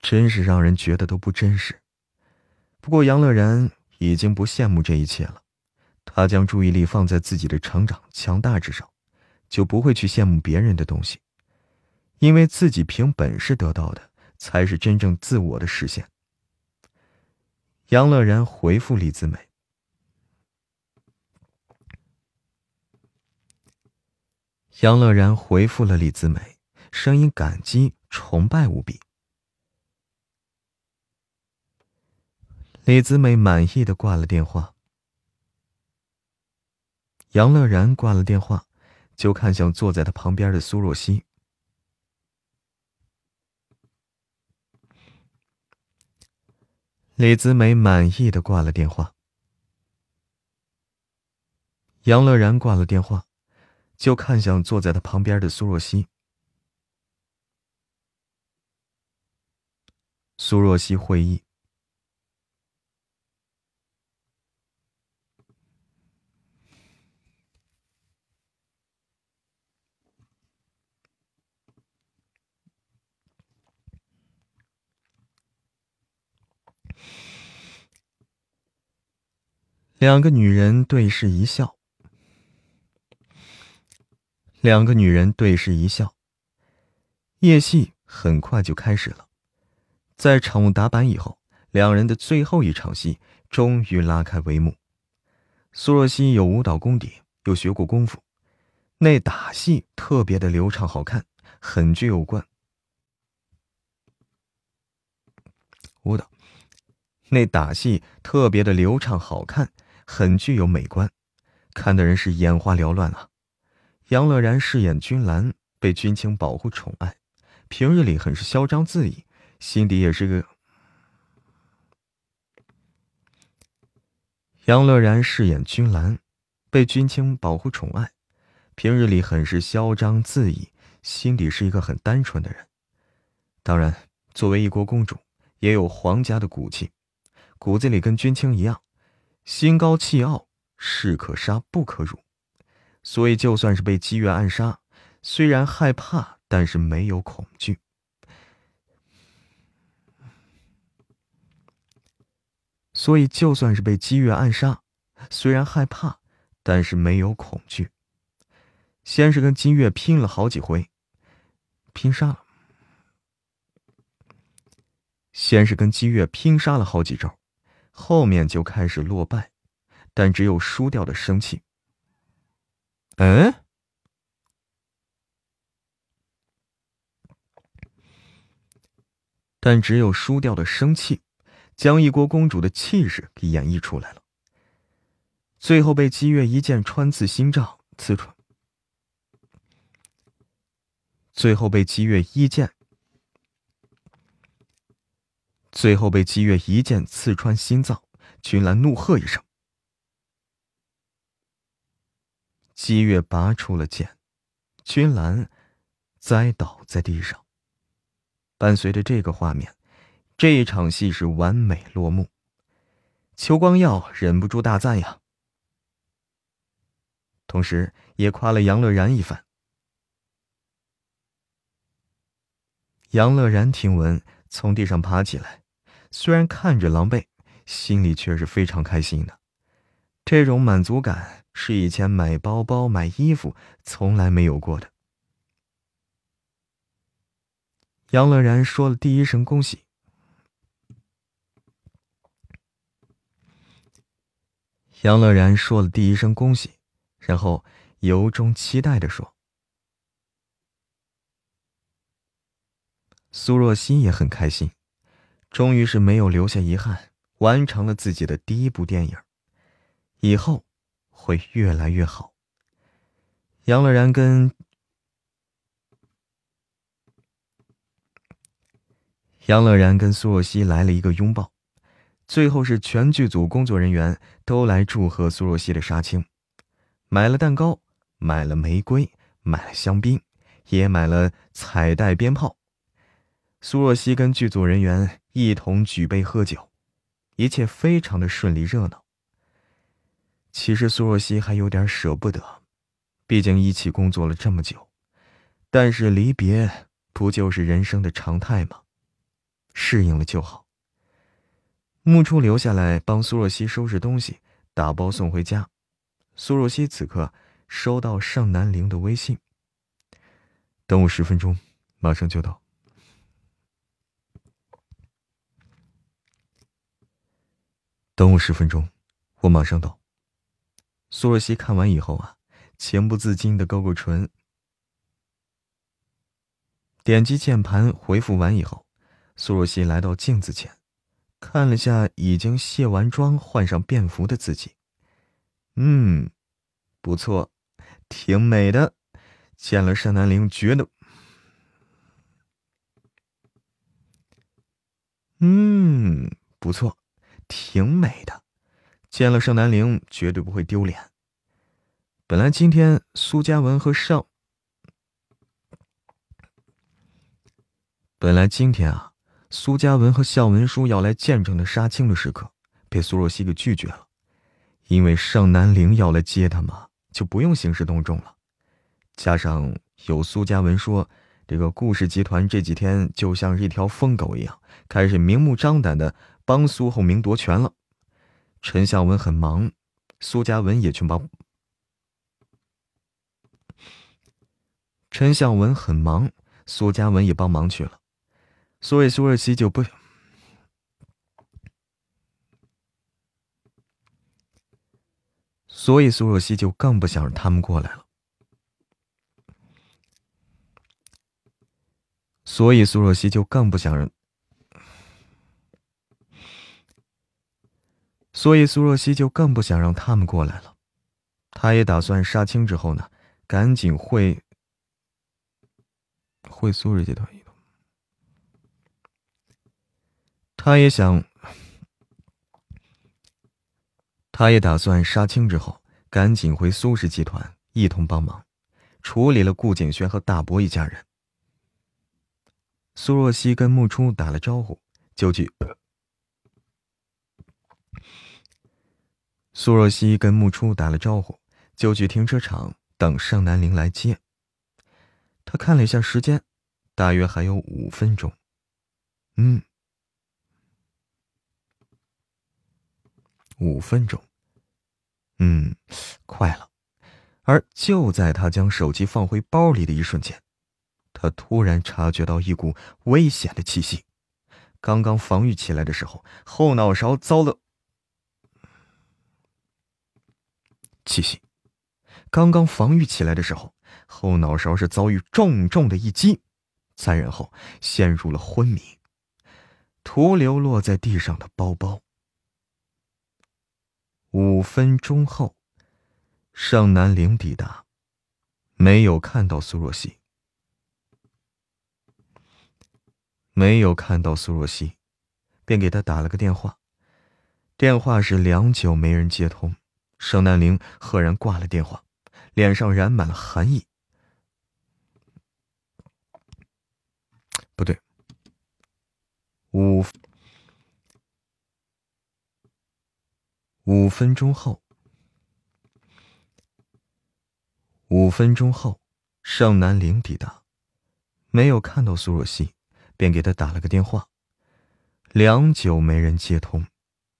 真是让人觉得都不真实。不过杨乐然已经不羡慕这一切了，他将注意力放在自己的成长强大之上，就不会去羡慕别人的东西。因为自己凭本事得到的，才是真正自我的实现。杨乐然回复李子美。杨乐然回复了李子美，声音感激崇拜无比。李子美满意的挂了电话。杨乐然挂了电话，就看向坐在他旁边的苏若曦。李子美满意的挂了电话，杨乐然挂了电话，就看向坐在他旁边的苏若曦。苏若曦会意。两个女人对视一笑，两个女人对视一笑。夜戏很快就开始了，在场务打板以后，两人的最后一场戏终于拉开帷幕。苏若曦有舞蹈功底，又学过功夫，那打戏特别的流畅好看，很具有贯舞蹈，那打戏特别的流畅好看，很具有美观，看的人是眼花缭乱啊。杨乐然饰演君兰，被君清保护宠爱，平日里很是嚣张自意，心底也是个。杨乐然饰演君兰，被君清保护宠爱，平日里很是嚣张自意，心底是一个很单纯的人。当然，作为一国公主，也有皇家的骨气。骨子里跟君清一样，心高气傲，士可杀不可辱，所以就算是被姬月暗杀，虽然害怕，但是没有恐惧。所以就算是被姬月暗杀，虽然害怕，但是没有恐惧。先是跟姬月拼了好几回，拼杀了；先是跟姬月拼杀了好几招。后面就开始落败，但只有输掉的生气。嗯，但只有输掉的生气，将一国公主的气势给演绎出来了。最后被姬月一剑穿刺心脏，刺穿；最后被姬月一剑。最后被姬月一剑刺穿心脏，君兰怒喝一声，姬月拔出了剑，君兰栽倒在地上。伴随着这个画面，这一场戏是完美落幕。邱光耀忍不住大赞呀，同时也夸了杨乐然一番。杨乐然听闻，从地上爬起来。虽然看着狼狈，心里却是非常开心的。这种满足感是以前买包包、买衣服从来没有过的。杨乐然说了第一声恭喜。杨乐然说了第一声恭喜，然后由衷期待的说：“苏若曦也很开心。”终于是没有留下遗憾，完成了自己的第一部电影，以后会越来越好。杨乐然跟杨乐然跟苏若曦来了一个拥抱，最后是全剧组工作人员都来祝贺苏若曦的杀青，买了蛋糕，买了玫瑰，买了香槟，也买了彩带鞭炮。苏若曦跟剧组人员一同举杯喝酒，一切非常的顺利热闹。其实苏若曦还有点舍不得，毕竟一起工作了这么久，但是离别不就是人生的常态吗？适应了就好。木初留下来帮苏若曦收拾东西，打包送回家。苏若曦此刻收到尚南陵的微信：“等我十分钟，马上就到。”等我十分钟，我马上到。苏若曦看完以后啊，情不自禁的勾勾唇。点击键盘回复完以后，苏若曦来到镜子前，看了下已经卸完妆、换上便服的自己。嗯，不错，挺美的。见了单南陵，觉得……嗯，不错。挺美的，见了盛南陵绝对不会丢脸。本来今天苏嘉文和尚，本来今天啊，苏嘉文和向文书要来见证的杀青的时刻，被苏若曦给拒绝了，因为盛南陵要来接他嘛，就不用兴师动众了。加上有苏嘉文说，这个顾氏集团这几天就像是一条疯狗一样，开始明目张胆的。帮苏厚明夺权了，陈向文很忙，苏嘉文也去帮。陈向文很忙，苏嘉文也帮忙去了，所以苏若曦就不，所以苏若曦就更不想让他们过来了，所以苏若曦就更不想让。所以苏若曦就更不想让他们过来了。他也打算杀青之后呢，赶紧会会苏日集团移动。他也想，他也打算杀青之后赶紧回苏氏集团一同帮忙，处理了顾景轩和大伯一家人。苏若曦跟木初打了招呼，就去。苏若曦跟木初打了招呼，就去停车场等盛南陵来接。他看了一下时间，大约还有五分钟。嗯，五分钟。嗯，快了。而就在他将手机放回包里的一瞬间，他突然察觉到一股危险的气息。刚刚防御起来的时候，后脑勺遭了。气息，刚刚防御起来的时候，后脑勺是遭遇重重的一击，再然后陷入了昏迷，徒留落在地上的包包。五分钟后，盛南陵抵达，没有看到苏若曦，没有看到苏若曦，便给他打了个电话，电话是良久没人接通。盛南陵赫然挂了电话，脸上染满了寒意。不对，五五分钟后，五分钟后，盛南陵抵达，没有看到苏若曦，便给他打了个电话，良久没人接通，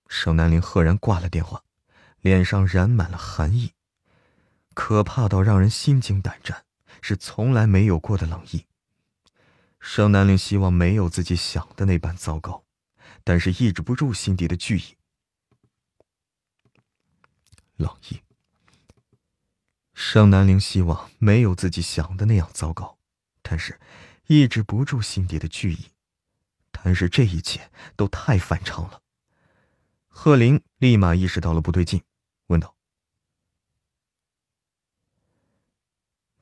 盛南陵赫然挂了电话。脸上染满了寒意，可怕到让人心惊胆战，是从来没有过的冷意。盛南陵希望没有自己想的那般糟糕，但是抑制不住心底的惧意。冷意。盛南陵希望没有自己想的那样糟糕，但是抑制不住心底的惧意。但是这一切都太反常了。贺林立马意识到了不对劲。问道：“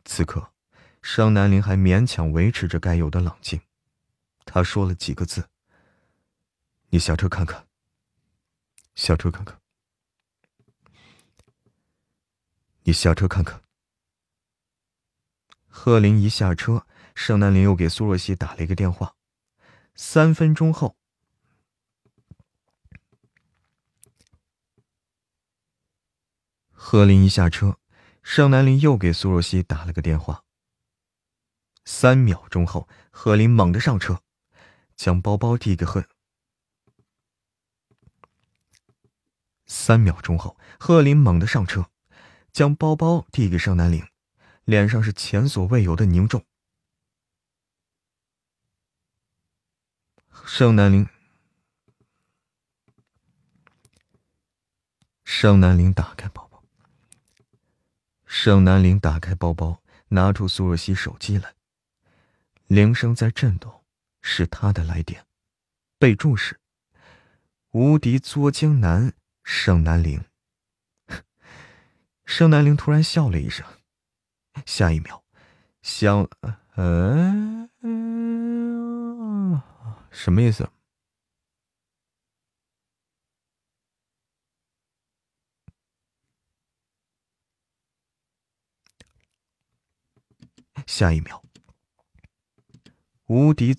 此刻，商南林还勉强维持着该有的冷静。他说了几个字：‘你下车看看。’下车看看。你下车看看。”贺林一下车，盛南林又给苏若曦打了一个电话。三分钟后。贺林一下车，盛南林又给苏若曦打了个电话。三秒钟后，贺林猛地上车，将包包递给贺。三秒钟后，贺林猛地上车，将包包递给盛南林，脸上是前所未有的凝重。盛南林，盛南林打开包。盛南陵打开包包，拿出苏若曦手机来。铃声在震动，是他的来电。备注是：无敌作精男盛南陵。盛南陵突然笑了一声，下一秒，想，嗯，什么意思？下一秒，无敌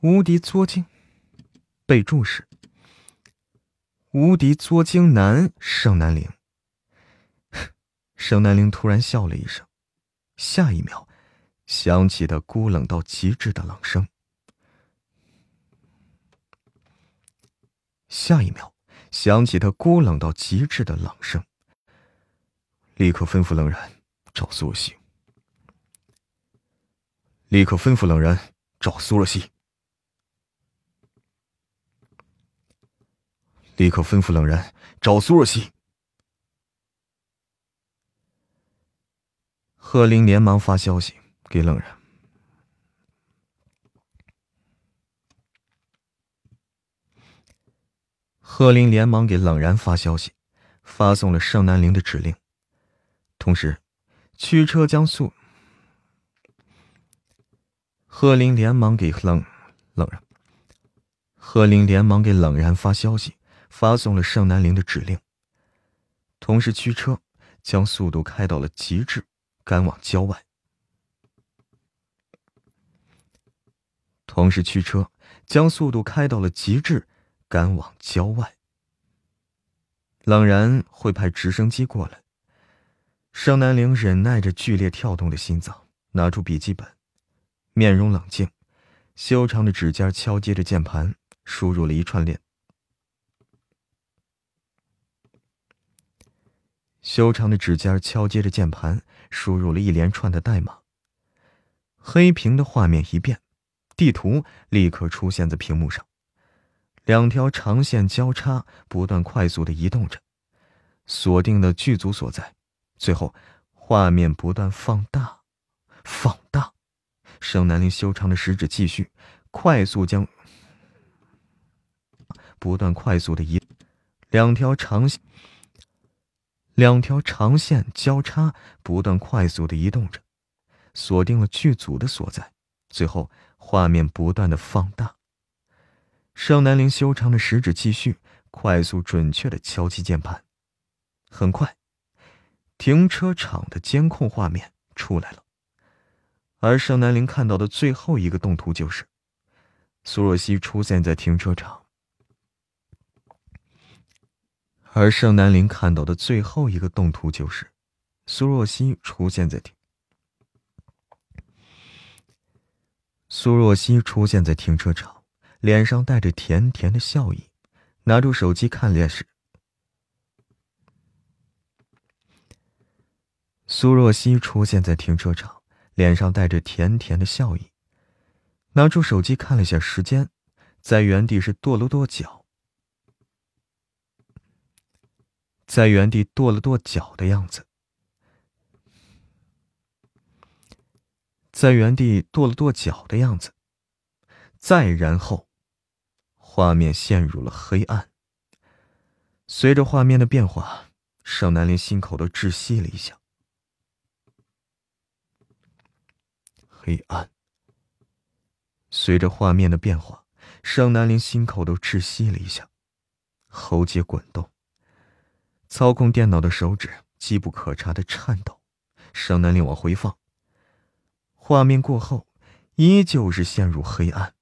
无敌作精，备注是无敌作精男盛南陵。盛南陵突然笑了一声，下一秒，响起的孤冷到极致的冷声。下一秒，响起他孤冷到极致的冷声。立刻吩咐冷然。找苏若曦，立刻吩咐冷然找苏若曦，立刻吩咐冷然找苏若曦。贺林连忙发消息给冷然。贺林连忙给冷然发消息，发送了盛南陵的指令，同时驱车将速。贺林连忙给冷冷然，贺林连忙给冷然发消息，发送了盛南陵的指令，同时驱车将速度开到了极致，赶往郊外。同时驱车将速度开到了极致。赶往郊外，冷然会派直升机过来。盛南陵忍耐着剧烈跳动的心脏，拿出笔记本，面容冷静，修长的指尖敲击着键盘，输入了一串链。修长的指尖敲击着键盘，输入了一连串的代码。黑屏的画面一变，地图立刻出现在屏幕上。两条长线交叉，不断快速的移动着，锁定了剧组所在。最后，画面不断放大，放大。盛南陵修长的食指继续快速将不断快速的移，两条长，两条长线交叉，不断快速的移动着，锁定了剧组的所在。最后，画面不断的放大。盛南陵修长的食指继续快速准确的敲击键盘，很快，停车场的监控画面出来了。而盛南林看到的最后一个动图就是苏若曦出现在停车场。而盛南林看到的最后一个动图就是苏若曦出现在停。苏若曦出现在停车场。脸上带着甜甜的笑意，拿出手机看电视，苏若曦出现在停车场，脸上带着甜甜的笑意，拿出手机看了下时间，在原地是跺了跺脚，在原地跺了跺脚的样子，在原地跺了跺脚的样子，再然后。画面陷入了黑暗。随着画面的变化，盛南林心口都窒息了一下。黑暗。随着画面的变化，盛南林心口都窒息了一下，喉结滚动，操控电脑的手指机不可查的颤抖。盛南林往回放。画面过后，依旧是陷入黑暗。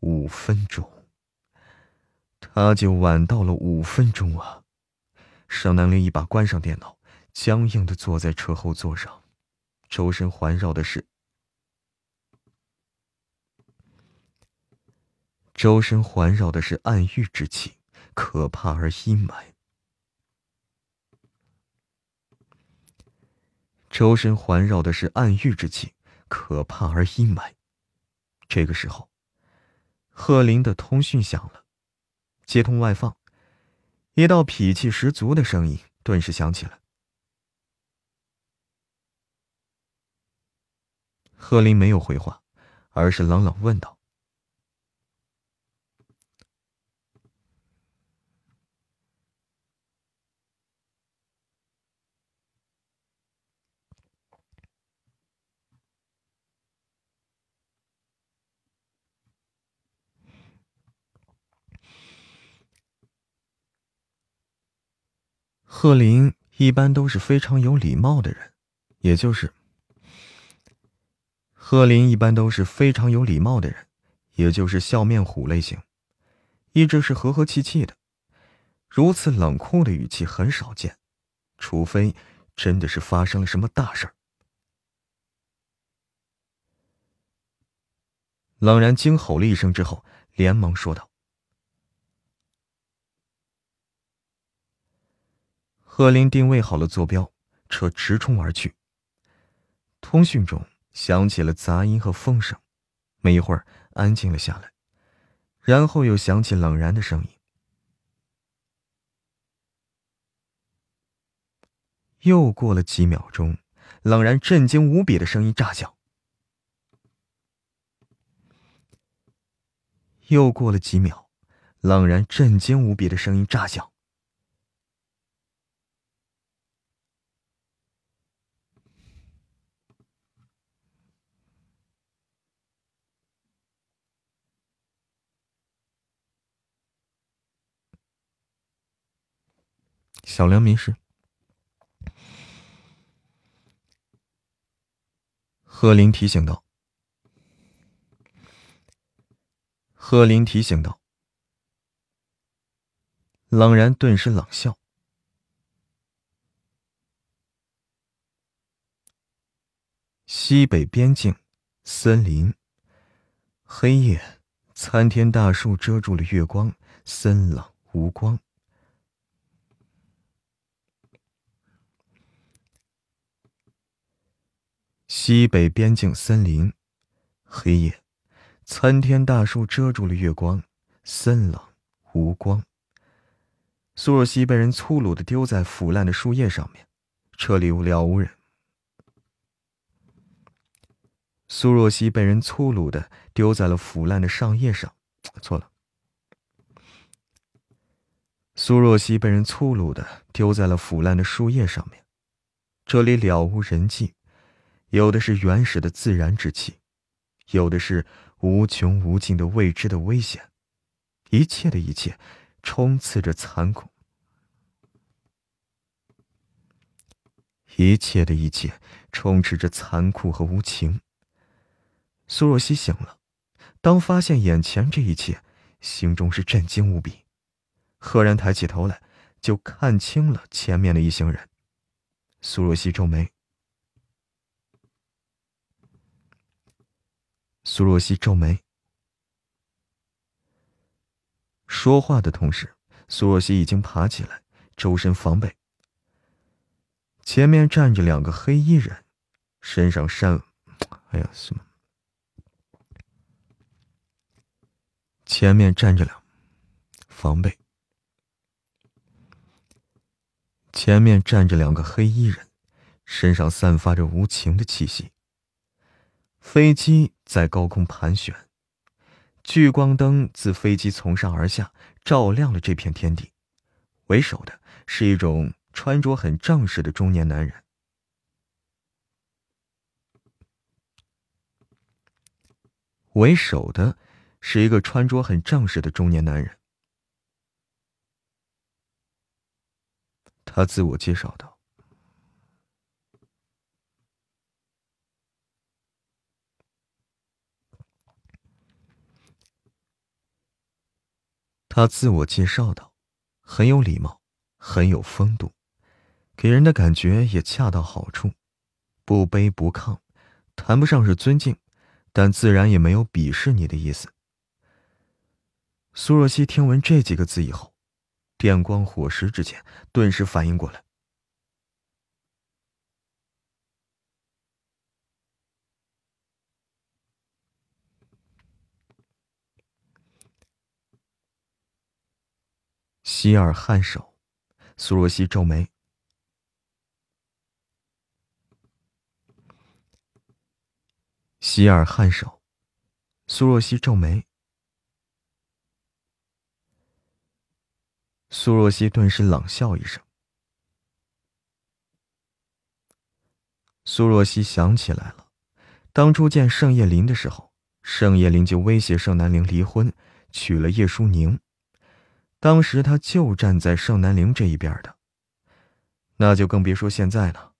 五分钟，他就晚到了五分钟啊！尚南林一把关上电脑，僵硬的坐在车后座上，周身环绕的是，周身环绕的是暗郁之气，可怕而阴霾。周身环绕的是暗郁之气，可怕而阴霾。这个时候。贺林的通讯响了，接通外放，一道痞气十足的声音顿时响起来。贺林没有回话，而是冷冷问道。贺林一般都是非常有礼貌的人，也就是贺林一般都是非常有礼貌的人，也就是笑面虎类型，一直是和和气气的。如此冷酷的语气很少见，除非真的是发生了什么大事儿。冷然惊吼了一声之后，连忙说道。贺林定位好了坐标，车直冲而去。通讯中响起了杂音和风声，没一会儿安静了下来，然后又响起冷然的声音。又过了几秒钟，冷然震惊无比的声音炸响。又过了几秒，冷然震惊无比的声音炸响。小梁迷失。贺林提醒道：“贺林提醒道。”冷然顿时冷笑。西北边境，森林，黑夜，参天大树遮住了月光，森冷无光。西北边境森林，黑夜，参天大树遮住了月光，森冷无光。苏若曦被人粗鲁的丢在腐烂的树叶上面，这里了无人。苏若曦被人粗鲁的丢在了腐烂的上叶上，错了。苏若曦被人粗鲁的丢在了腐烂的树叶上面，这里了无人迹。有的是原始的自然之气，有的是无穷无尽的未知的危险，一切的一切，充斥着残酷。一切的一切，充斥着残酷和无情。苏若曦醒了，当发现眼前这一切，心中是震惊无比，赫然抬起头来，就看清了前面的一行人。苏若曦皱眉。苏若曦皱眉，说话的同时，苏若曦已经爬起来，周身防备。前面站着两个黑衣人，身上扇，哎呀，什么？前面站着两，防备。前面站着两个黑衣人，身上散发着无情的气息。飞机在高空盘旋，聚光灯自飞机从上而下，照亮了这片天地。为首的是一种穿着很正式的中年男人。为首的是一个穿着很正式的中年男人。他自我介绍道。他自我介绍道：“很有礼貌，很有风度，给人的感觉也恰到好处，不卑不亢，谈不上是尊敬，但自然也没有鄙视你的意思。”苏若曦听闻这几个字以后，电光火石之间，顿时反应过来。希尔颔首，苏若曦皱眉。希尔颔首，苏若曦皱眉。苏若曦顿时冷笑一声。苏若曦想起来了，当初见盛叶林的时候，盛叶林就威胁盛南陵离婚，娶了叶舒宁。当时他就站在盛南陵这一边的，那就更别说现在了。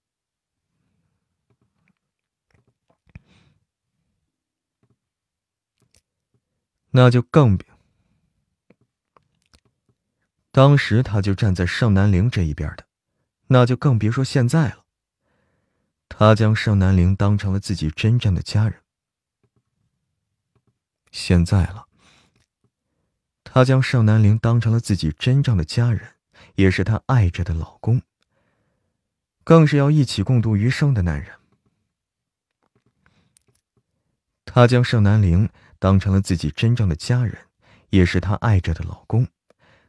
那就更别。当时他就站在盛南陵这一边的，那就更别说现在了。他将盛南陵当成了自己真正的家人。现在了。他将盛南陵当成了自己真正的家人，也是他爱着的老公，更是要一起共度余生的男人。他将盛南陵当成了自己真正的家人，也是他爱着的老公，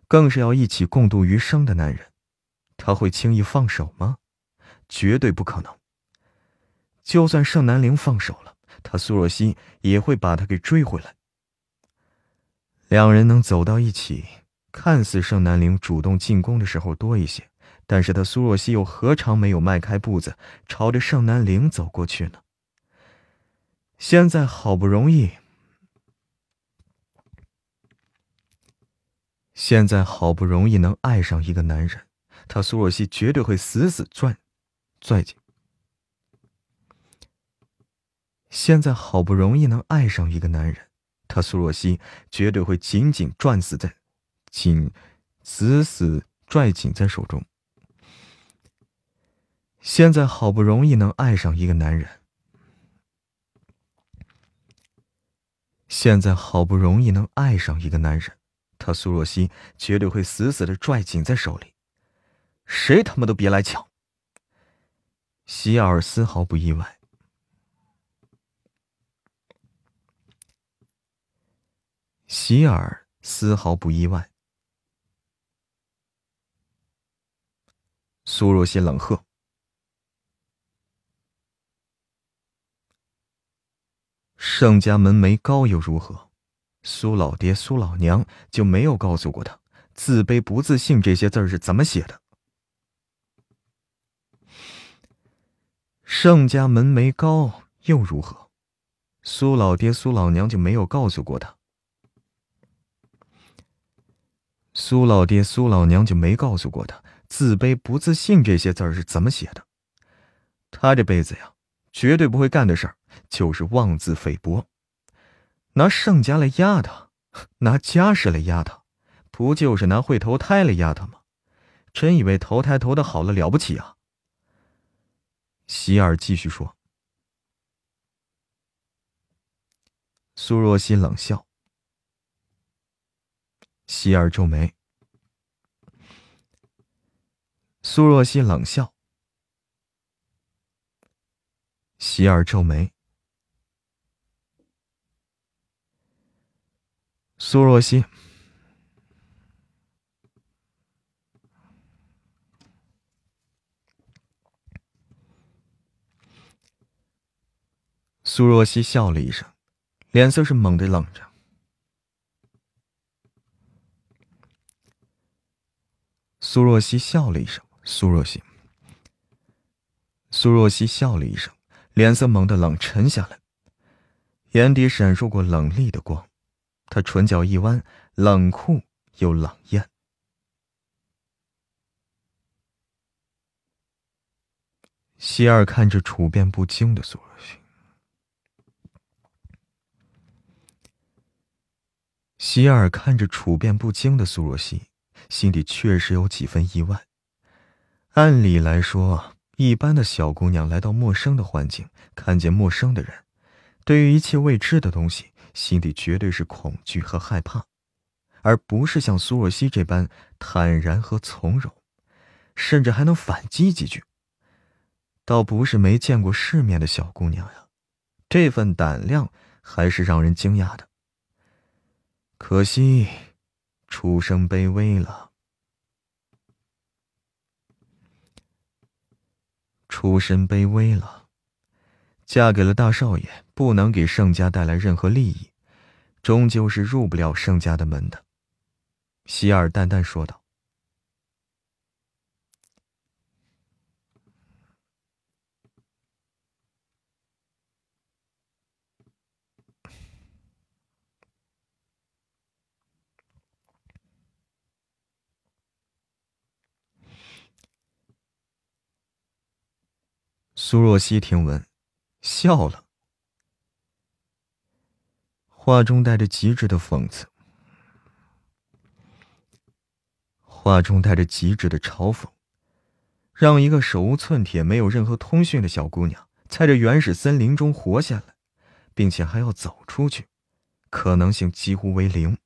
更是要一起共度余生的男人。他会轻易放手吗？绝对不可能。就算盛南陵放手了，他苏若曦也会把他给追回来。两人能走到一起，看似盛南陵主动进攻的时候多一些，但是他苏若曦又何尝没有迈开步子朝着盛南陵走过去呢？现在好不容易，现在好不容易能爱上一个男人，他苏若曦绝对会死死拽，拽紧。现在好不容易能爱上一个男人。他苏若曦绝对会紧紧攥死在，紧死死拽紧在手中。现在好不容易能爱上一个男人，现在好不容易能爱上一个男人，他苏若曦绝对会死死的拽紧在手里，谁他妈都别来抢。希尔丝毫不意外。希尔丝毫不意外。苏若曦冷喝：“盛家门楣高又如何？苏老爹、苏老娘就没有告诉过他‘自卑不自信’这些字是怎么写的？盛家门楣高又如何？苏老爹、苏老娘就没有告诉过他。”苏老爹、苏老娘就没告诉过他“自卑不自信”这些字儿是怎么写的。他这辈子呀，绝对不会干的事儿就是妄自菲薄，拿盛家来压他，拿家世来压他，不就是拿会投胎来压他吗？真以为投胎投的好了了不起啊？希尔继续说。苏若曦冷笑。希尔皱眉，苏若曦冷笑。希尔皱眉，苏若曦，苏若曦笑了一声，脸色是猛地冷着。苏若曦笑了一声，苏若曦，苏若曦笑了一声，脸色猛地冷沉下来，眼底闪烁过冷厉的光，她唇角一弯，冷酷又冷艳。希尔看着处变不惊的苏若曦，希尔看着处变不惊的苏若曦。心里确实有几分意外。按理来说，一般的小姑娘来到陌生的环境，看见陌生的人，对于一切未知的东西，心里绝对是恐惧和害怕，而不是像苏若曦这般坦然和从容，甚至还能反击几句。倒不是没见过世面的小姑娘呀，这份胆量还是让人惊讶的。可惜。出生卑微了，出身卑微了，嫁给了大少爷，不能给盛家带来任何利益，终究是入不了盛家的门的。希尔淡淡说道。苏若曦听闻，笑了，话中带着极致的讽刺，话中带着极致的嘲讽，让一个手无寸铁、没有任何通讯的小姑娘，在这原始森林中活下来，并且还要走出去，可能性几乎为零。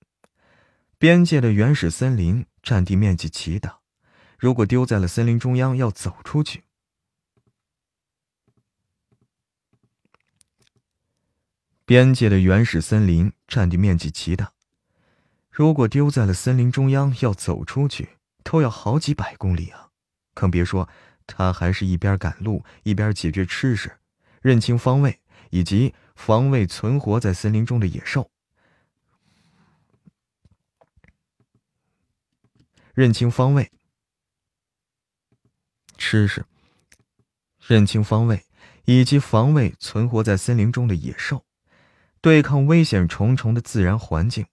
边界的原始森林占地面积极大，如果丢在了森林中央，要走出去。边界的原始森林占地面积极大，如果丢在了森林中央，要走出去都要好几百公里啊！更别说他还是一边赶路一边解决吃食、认清方位以及防卫存活在森林中的野兽。认清方位。吃食认清方位以及防卫存活在森林中的野兽，对抗危险重重的自然环境。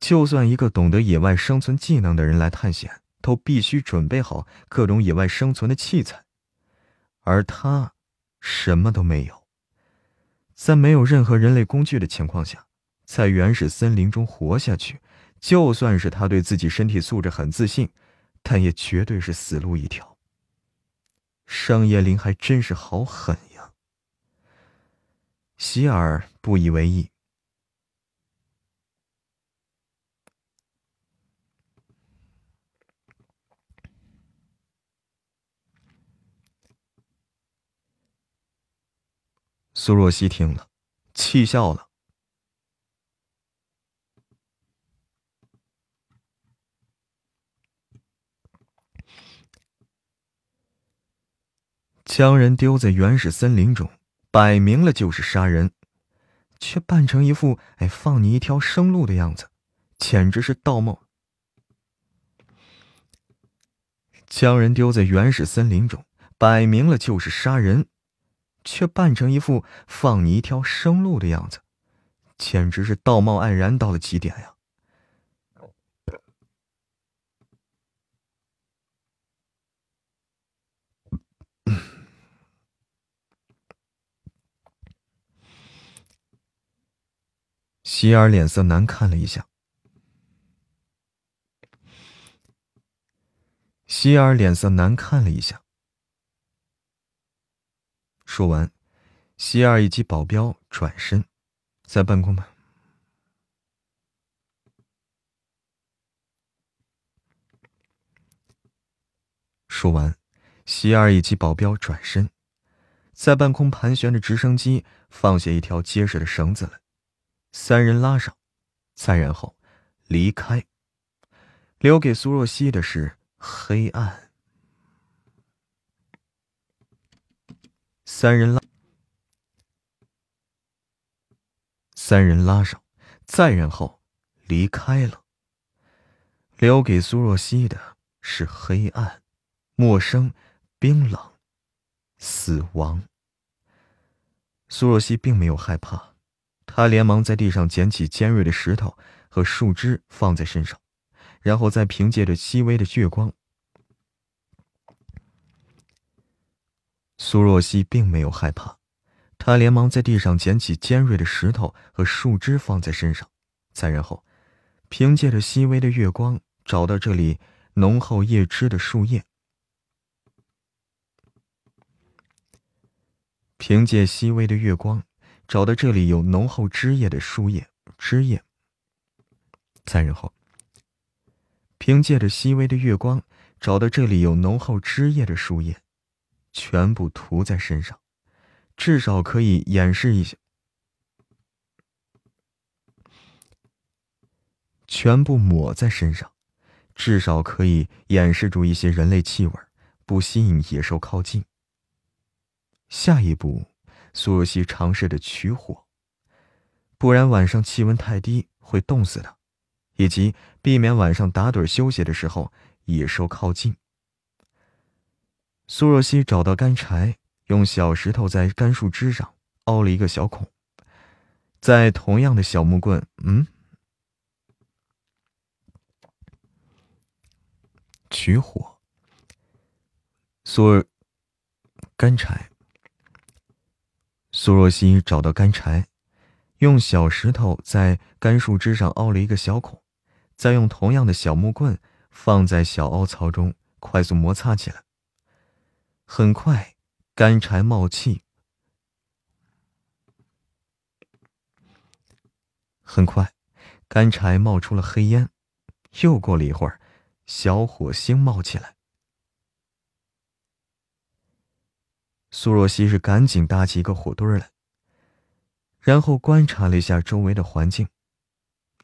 就算一个懂得野外生存技能的人来探险，都必须准备好各种野外生存的器材，而他什么都没有。在没有任何人类工具的情况下，在原始森林中活下去，就算是他对自己身体素质很自信，但也绝对是死路一条。上叶林还真是好狠呀！希尔不以为意。苏若曦听了，气笑了。将人丢在原始森林中，摆明了就是杀人，却扮成一副“哎，放你一条生路”的样子，简直是道貌。将人丢在原始森林中，摆明了就是杀人。却扮成一副放你一条生路的样子，简直是道貌岸然到了极点呀！希尔脸色难看了一下，希尔脸色难看了一下。说完，希尔以及保镖转身，在半空吧。说完，希尔以及保镖转身，在半空盘旋的直升机放下一条结实的绳子来，三人拉上，再然后离开，留给苏若曦的是黑暗。三人拉，三人拉上，再然后离开了。留给苏若曦的是黑暗、陌生、冰冷、死亡。苏若曦并没有害怕，他连忙在地上捡起尖锐的石头和树枝放在身上，然后再凭借着细微的月光。苏若曦并没有害怕，她连忙在地上捡起尖锐的石头和树枝放在身上，再然后，凭借着细微的月光找到这里浓厚叶枝的树叶，凭借细微的月光找到这里有浓厚枝叶的树叶枝叶，再然后，凭借着细微的月光找到这里有浓厚枝叶的树叶。全部涂在身上，至少可以掩饰一些。全部抹在身上，至少可以掩饰住一些人类气味，不吸引野兽靠近。下一步，苏若曦尝试着取火，不然晚上气温太低会冻死的，以及避免晚上打盹休息的时候野兽靠近。苏若曦找到干柴，用小石头在干树枝上凹了一个小孔，在同样的小木棍，嗯，取火。苏干柴。苏若曦找到干柴，用小石头在干树枝上凹了一个小孔，再用同样的小木棍放在小凹槽中，快速摩擦起来。很快，干柴冒气。很快，干柴冒出了黑烟。又过了一会儿，小火星冒起来。苏若曦是赶紧搭起一个火堆来，然后观察了一下周围的环境，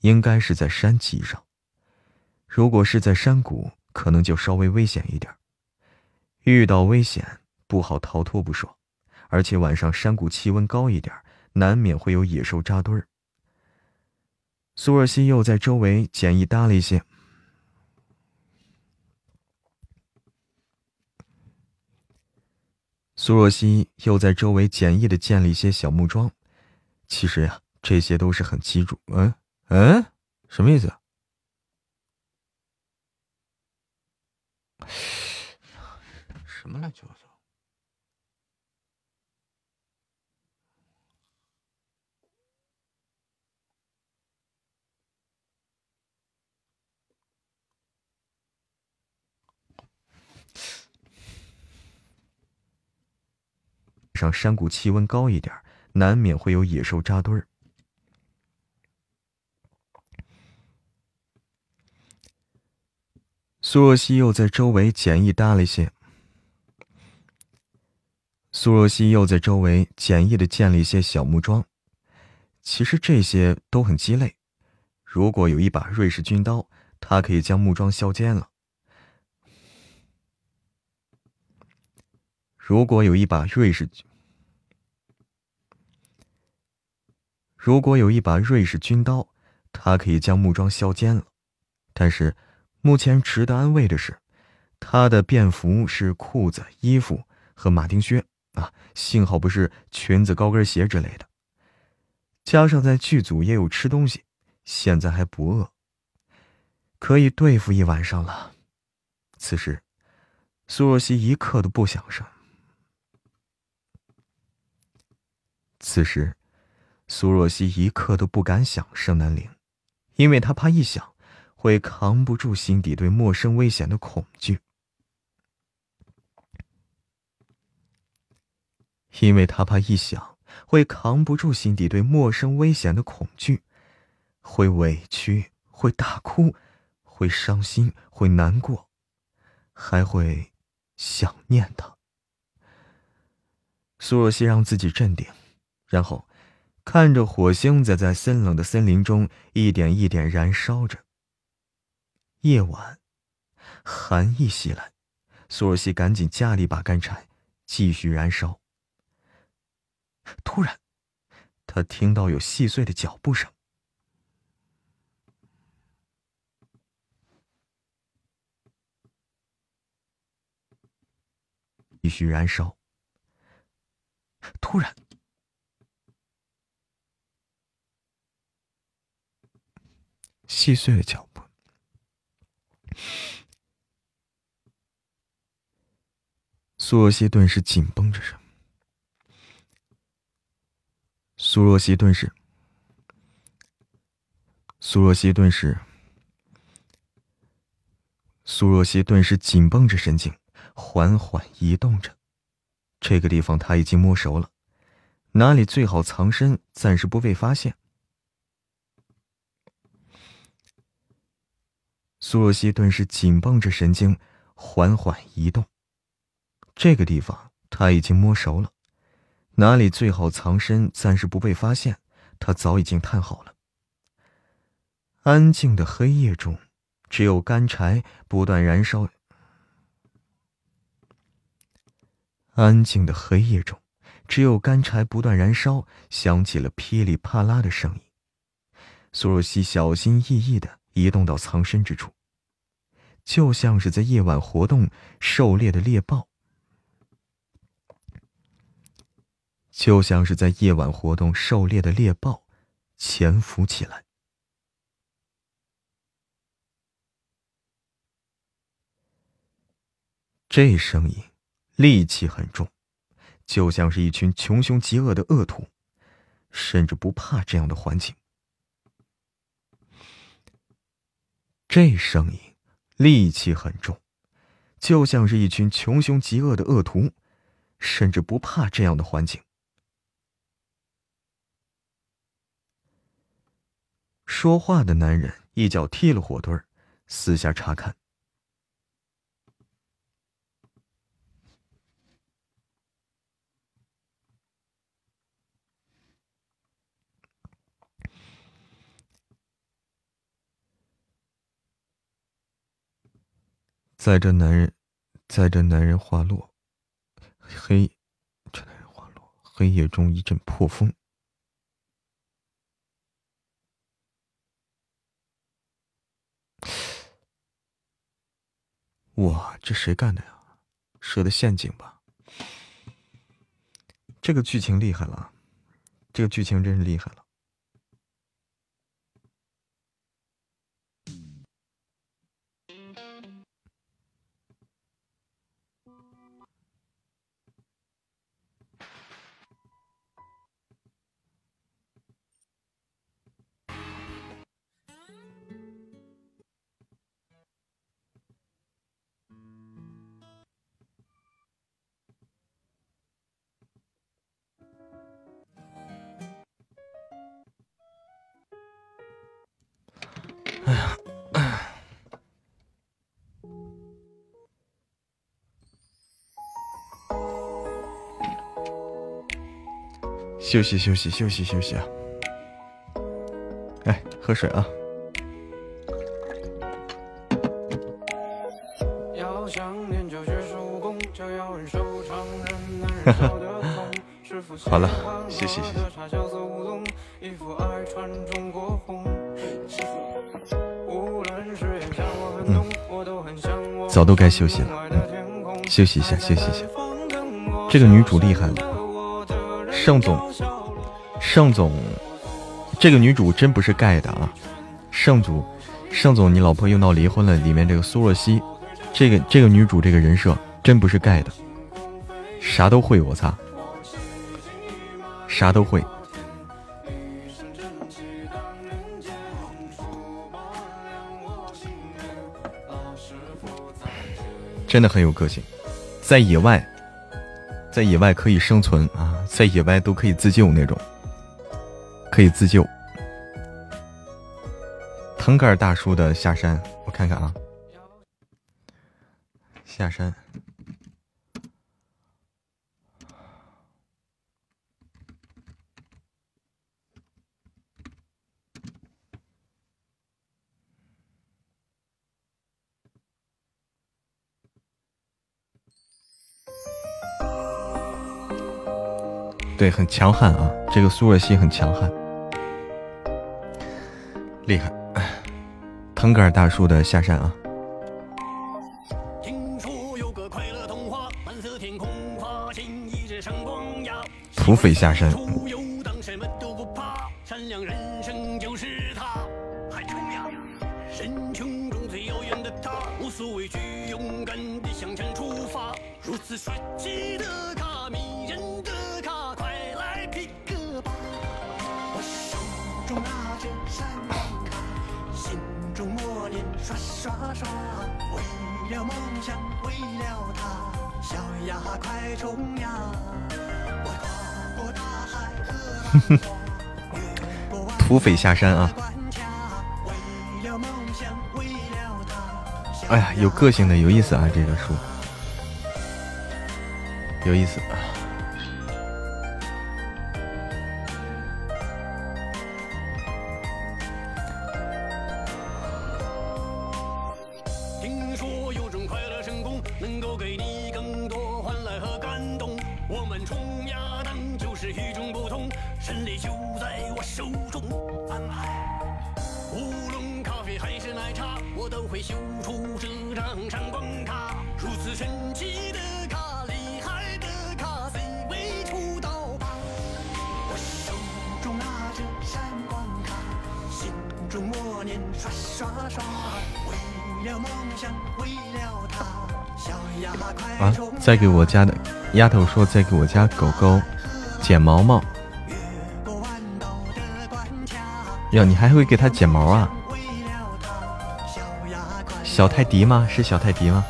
应该是在山脊上。如果是在山谷，可能就稍微危险一点。遇到危险不好逃脱不说，而且晚上山谷气温高一点，难免会有野兽扎堆儿。苏若曦又在周围简易搭了一些。苏若曦又在周围简易的建了一些小木桩。其实呀，这些都是很基础。嗯嗯，什么意思？什么来着？上山谷气温高一点，难免会有野兽扎堆儿。苏若曦又在周围简易搭了一些。苏若曦又在周围简易的建了一些小木桩，其实这些都很鸡肋。如果有一把瑞士军刀，他可以将木桩削尖了。如果有一把瑞士军，如果有一把瑞士军刀，他可以将木桩削尖了。但是，目前值得安慰的是，他的便服是裤子、衣服和马丁靴。啊，幸好不是裙子、高跟鞋之类的。加上在剧组也有吃东西，现在还不饿，可以对付一晚上了。此时，苏若曦一刻都不想生。此时，苏若曦一刻都不敢想盛南陵，因为她怕一想，会扛不住心底对陌生危险的恐惧。因为他怕一想，会扛不住心底对陌生危险的恐惧，会委屈，会大哭，会伤心，会难过，还会想念他。苏若曦让自己镇定，然后看着火星子在森冷的森林中一点一点燃烧着。夜晚，寒意袭来，苏若曦赶紧加了一把干柴，继续燃烧。突然，他听到有细碎的脚步声，继续燃烧。突然，细碎的脚步，苏若曦顿时紧绷着什么。苏若曦顿时，苏若曦顿时，苏若曦顿时紧绷着神经，缓缓移动着。这个地方他已经摸熟了，哪里最好藏身，暂时不被发现。苏若曦顿时紧绷着神经，缓缓移动。这个地方他已经摸熟了。哪里最好藏身，暂时不被发现？他早已经探好了。安静的黑夜中，只有干柴不断燃烧。安静的黑夜中，只有干柴不断燃烧，响起了噼里啪啦的声音。苏若曦小心翼翼的移动到藏身之处，就像是在夜晚活动狩猎的猎豹。就像是在夜晚活动狩猎的猎豹，潜伏起来。这声音戾气很重，就像是一群穷凶极恶的恶徒，甚至不怕这样的环境。这声音戾气很重，就像是一群穷凶极恶的恶徒，甚至不怕这样的环境。说话的男人一脚踢了火堆儿，四下查看。在这男人，在这男人滑落，黑，这男人滑落，黑夜中一阵破风。哇，这谁干的呀？设的陷阱吧？这个剧情厉害了，这个剧情真是厉害了。休息休息休息休息啊！哎，喝水啊！好了，谢谢谢谢。早都该休息了，嗯休息一下，休息一下。这个女主厉害了。盛总，盛总，这个女主真不是盖的啊！盛总，盛总，你老婆又闹离婚了。里面这个苏若曦，这个这个女主这个人设真不是盖的，啥都会，我擦，啥都会，真的很有个性，在野外。在野外可以生存啊，在野外都可以自救那种，可以自救。腾格尔大叔的下山，我看看啊，下山。对，很强悍啊！这个苏若曦很强悍，厉害。腾格尔大叔的下山啊！土匪下山。土匪下山啊！哎呀，有个性的，有意思啊！这个书有意思。给我家的丫头说，在给我家狗狗剪毛毛。哟，你还会给它剪毛啊？小泰迪吗？是小泰迪吗？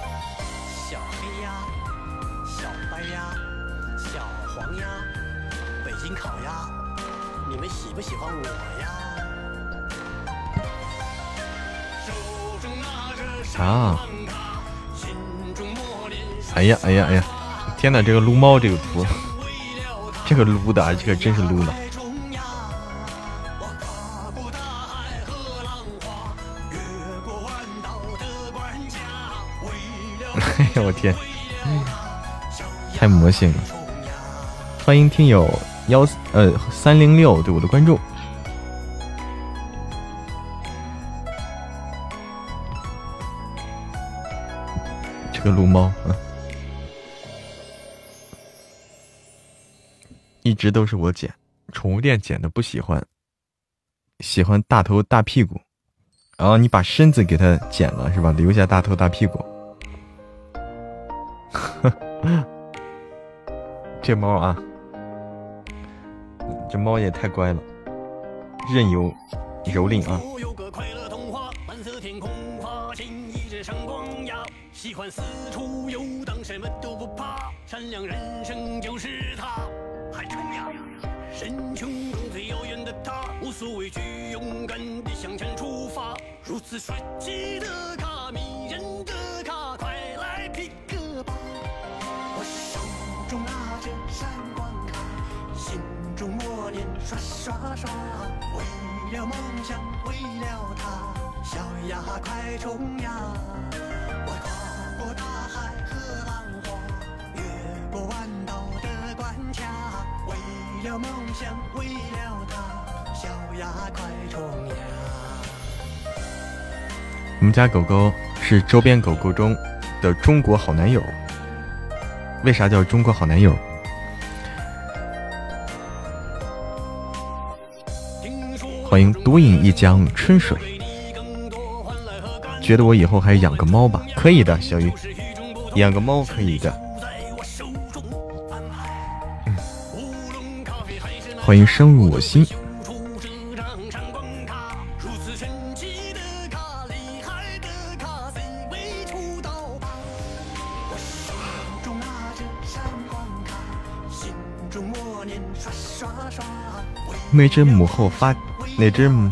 天哪，这个撸猫这个图，这个撸的，这个真是撸的。哎呀，我天，太魔性了！欢迎听友幺呃三零六对我的关注。这个撸猫，嗯。一直都是我剪，宠物店剪的不喜欢，喜欢大头大屁股。然后你把身子给它剪了是吧？留下大头大屁股。这猫啊，这猫也太乖了，任由蹂躏啊。喜欢四处游荡，什么都不怕，善良人生就是无所畏惧，勇敢地向前出发。如此帅气的卡，迷人的卡，快来 pick 吧！我手中拿着闪光卡，心中默念刷刷刷，为了梦想，为了他，小呀快冲呀！我跨过大海和浪花，越过弯道的关卡。为了梦想，为了他，小鸭快冲呀！我们家狗狗是周边狗狗中的中国好男友。为啥叫中国好男友？欢迎独饮一江春水。觉得我以后还养个猫吧？可以的，小鱼，养个猫可以的。欢迎深入我心。那只母后发，那只母，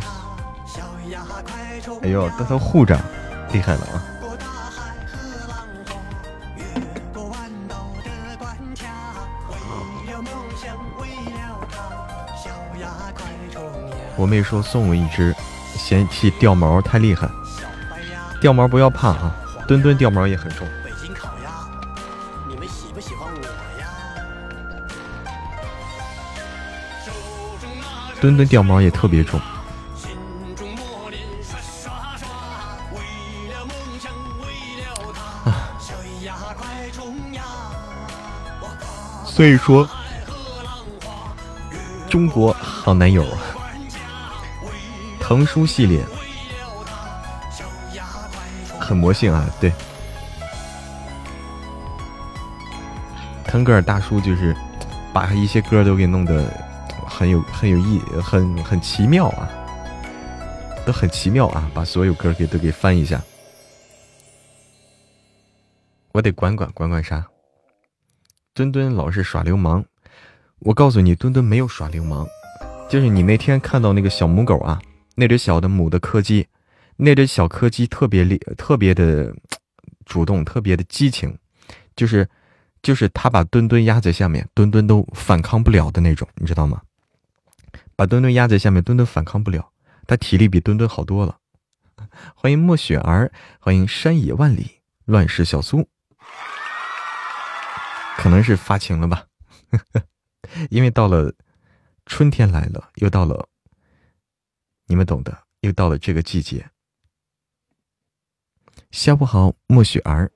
哎呦，带头护着，厉害了啊！我妹说送我一只，嫌弃掉毛太厉害。掉毛不要怕啊，墩墩掉毛也很重。墩墩掉毛也特别重。所以说，中国好男友啊。腾叔系列很魔性啊，对，腾格尔大叔就是把一些歌都给弄得很有很有意很很奇妙啊，都很奇妙啊，把所有歌给都给翻一下，我得管管管管啥？墩墩老是耍流氓，我告诉你，墩墩没有耍流氓，就是你那天看到那个小母狗啊。那只小的母的柯基，那只小柯基特别厉，特别的主动，特别的激情，就是，就是他把墩墩压在下面，墩墩都反抗不了的那种，你知道吗？把墩墩压在下面，墩墩反抗不了，他体力比墩墩好多了。欢迎莫雪儿，欢迎山野万里，乱世小苏，可能是发情了吧？因为到了春天来了，又到了。你们懂的，又到了这个季节。下午好，莫雪儿。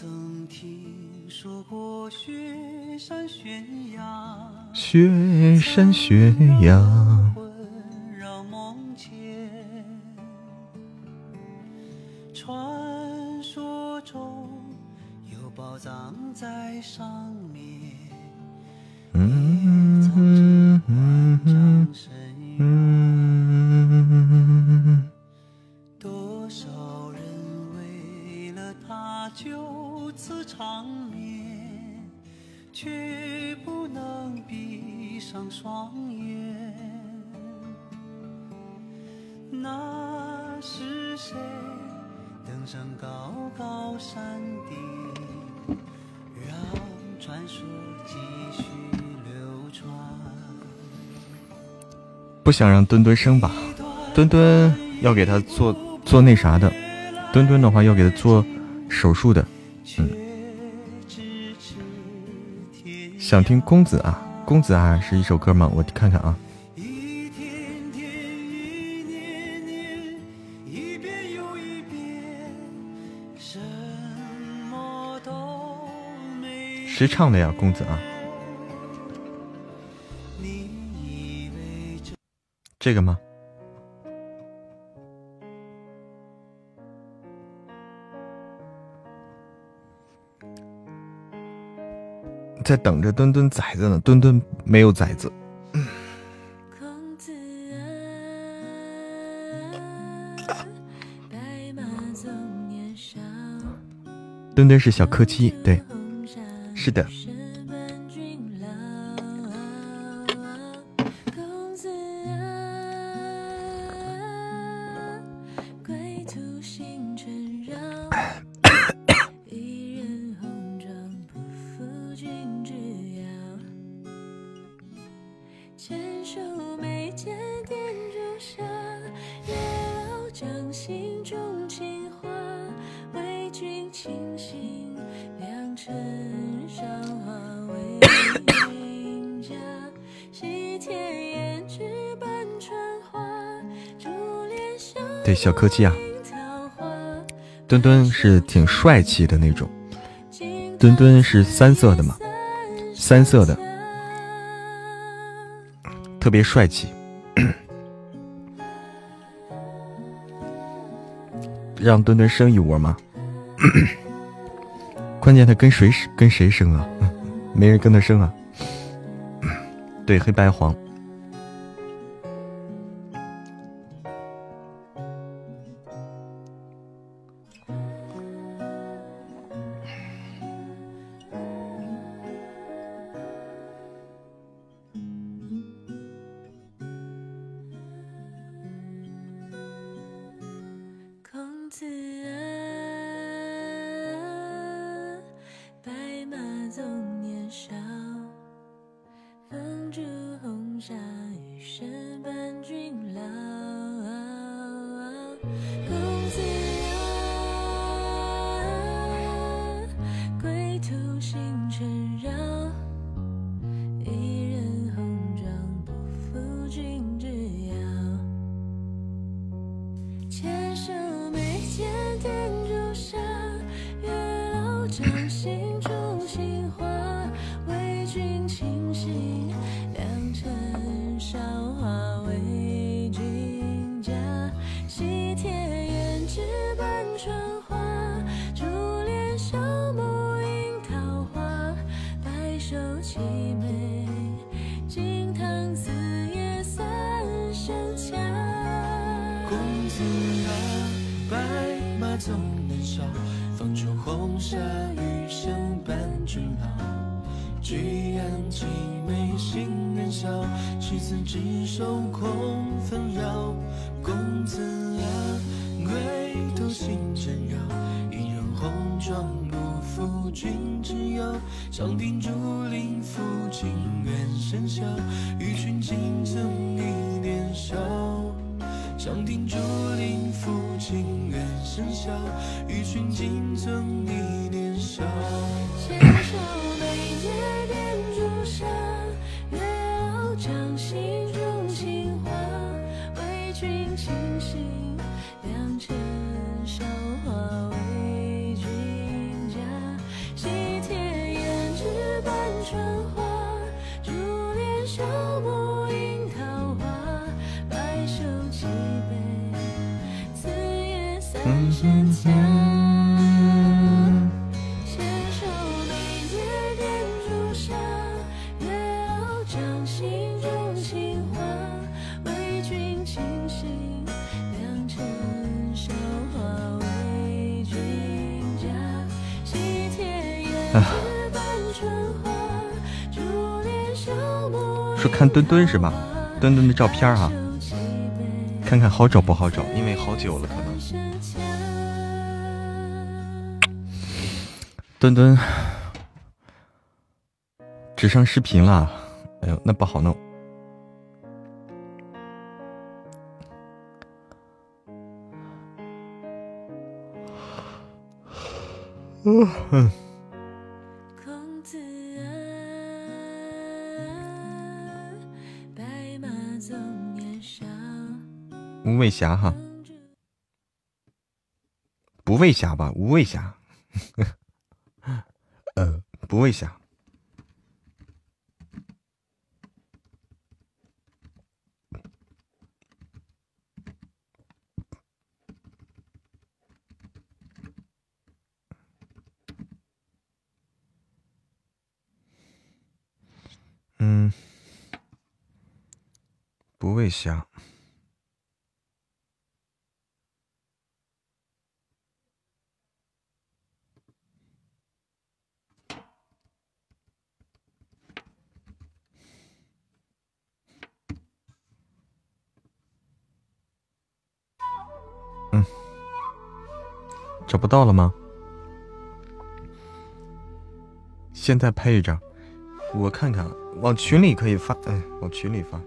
曾听说过雪山悬崖雪山悬崖。想让墩墩生吧？墩墩要给他做做那啥的，墩墩的话要给他做。手术的，嗯，想听公子啊，公子啊是一首歌吗？我看看啊。谁唱的呀，公子啊？这个吗？在等着墩墩崽子呢，墩墩没有崽子。墩墩是小柯基，对，是的。小柯基啊，墩墩是挺帅气的那种，墩墩是三色的嘛，三色的，特别帅气。让墩墩生一窝吗？关键他跟谁跟谁生啊？没人跟他生啊。对，黑白黄。执子之手空纷扰，公子啊，归途心真扰，一人红妆不负君之邀，长亭竹林抚琴远声箫，与君今曾一年少。长亭竹林抚琴远声箫，与君今曾一年少。说看墩墩是吧？墩墩的照片啊，看看好找不好找，因为好久了可能。墩墩只剩视频了，哎呦，那不好弄。嗯。无畏侠哈，不畏侠吧？无畏侠，呃，不畏侠。嗯，不畏侠。嗯，找不到了吗？现在拍一张，我看看，往群里可以发，哎，往群里发。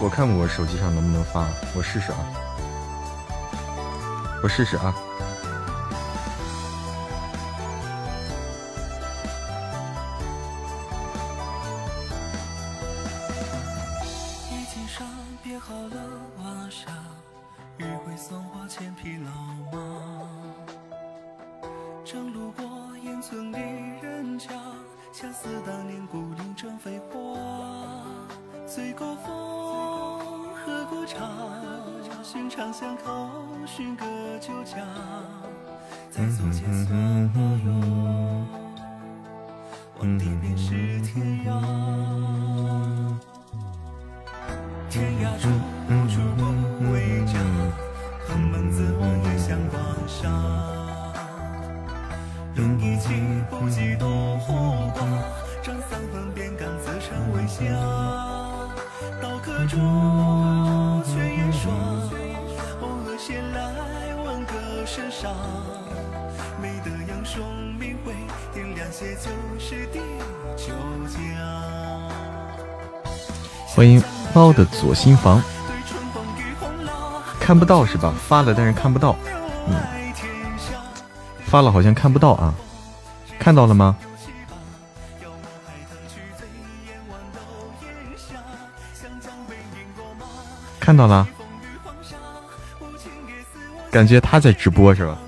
我看我手机上能不能发，我试试啊，我试试啊。的左心房，看不到是吧？发了，但是看不到。嗯，发了好像看不到啊，看到了吗？看到了，感觉他在直播是吧？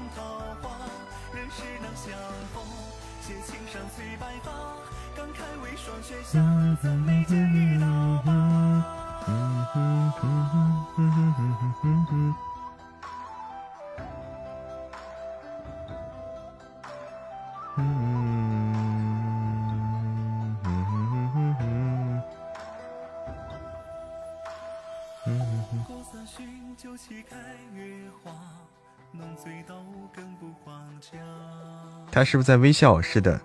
他是不是在微笑？是的。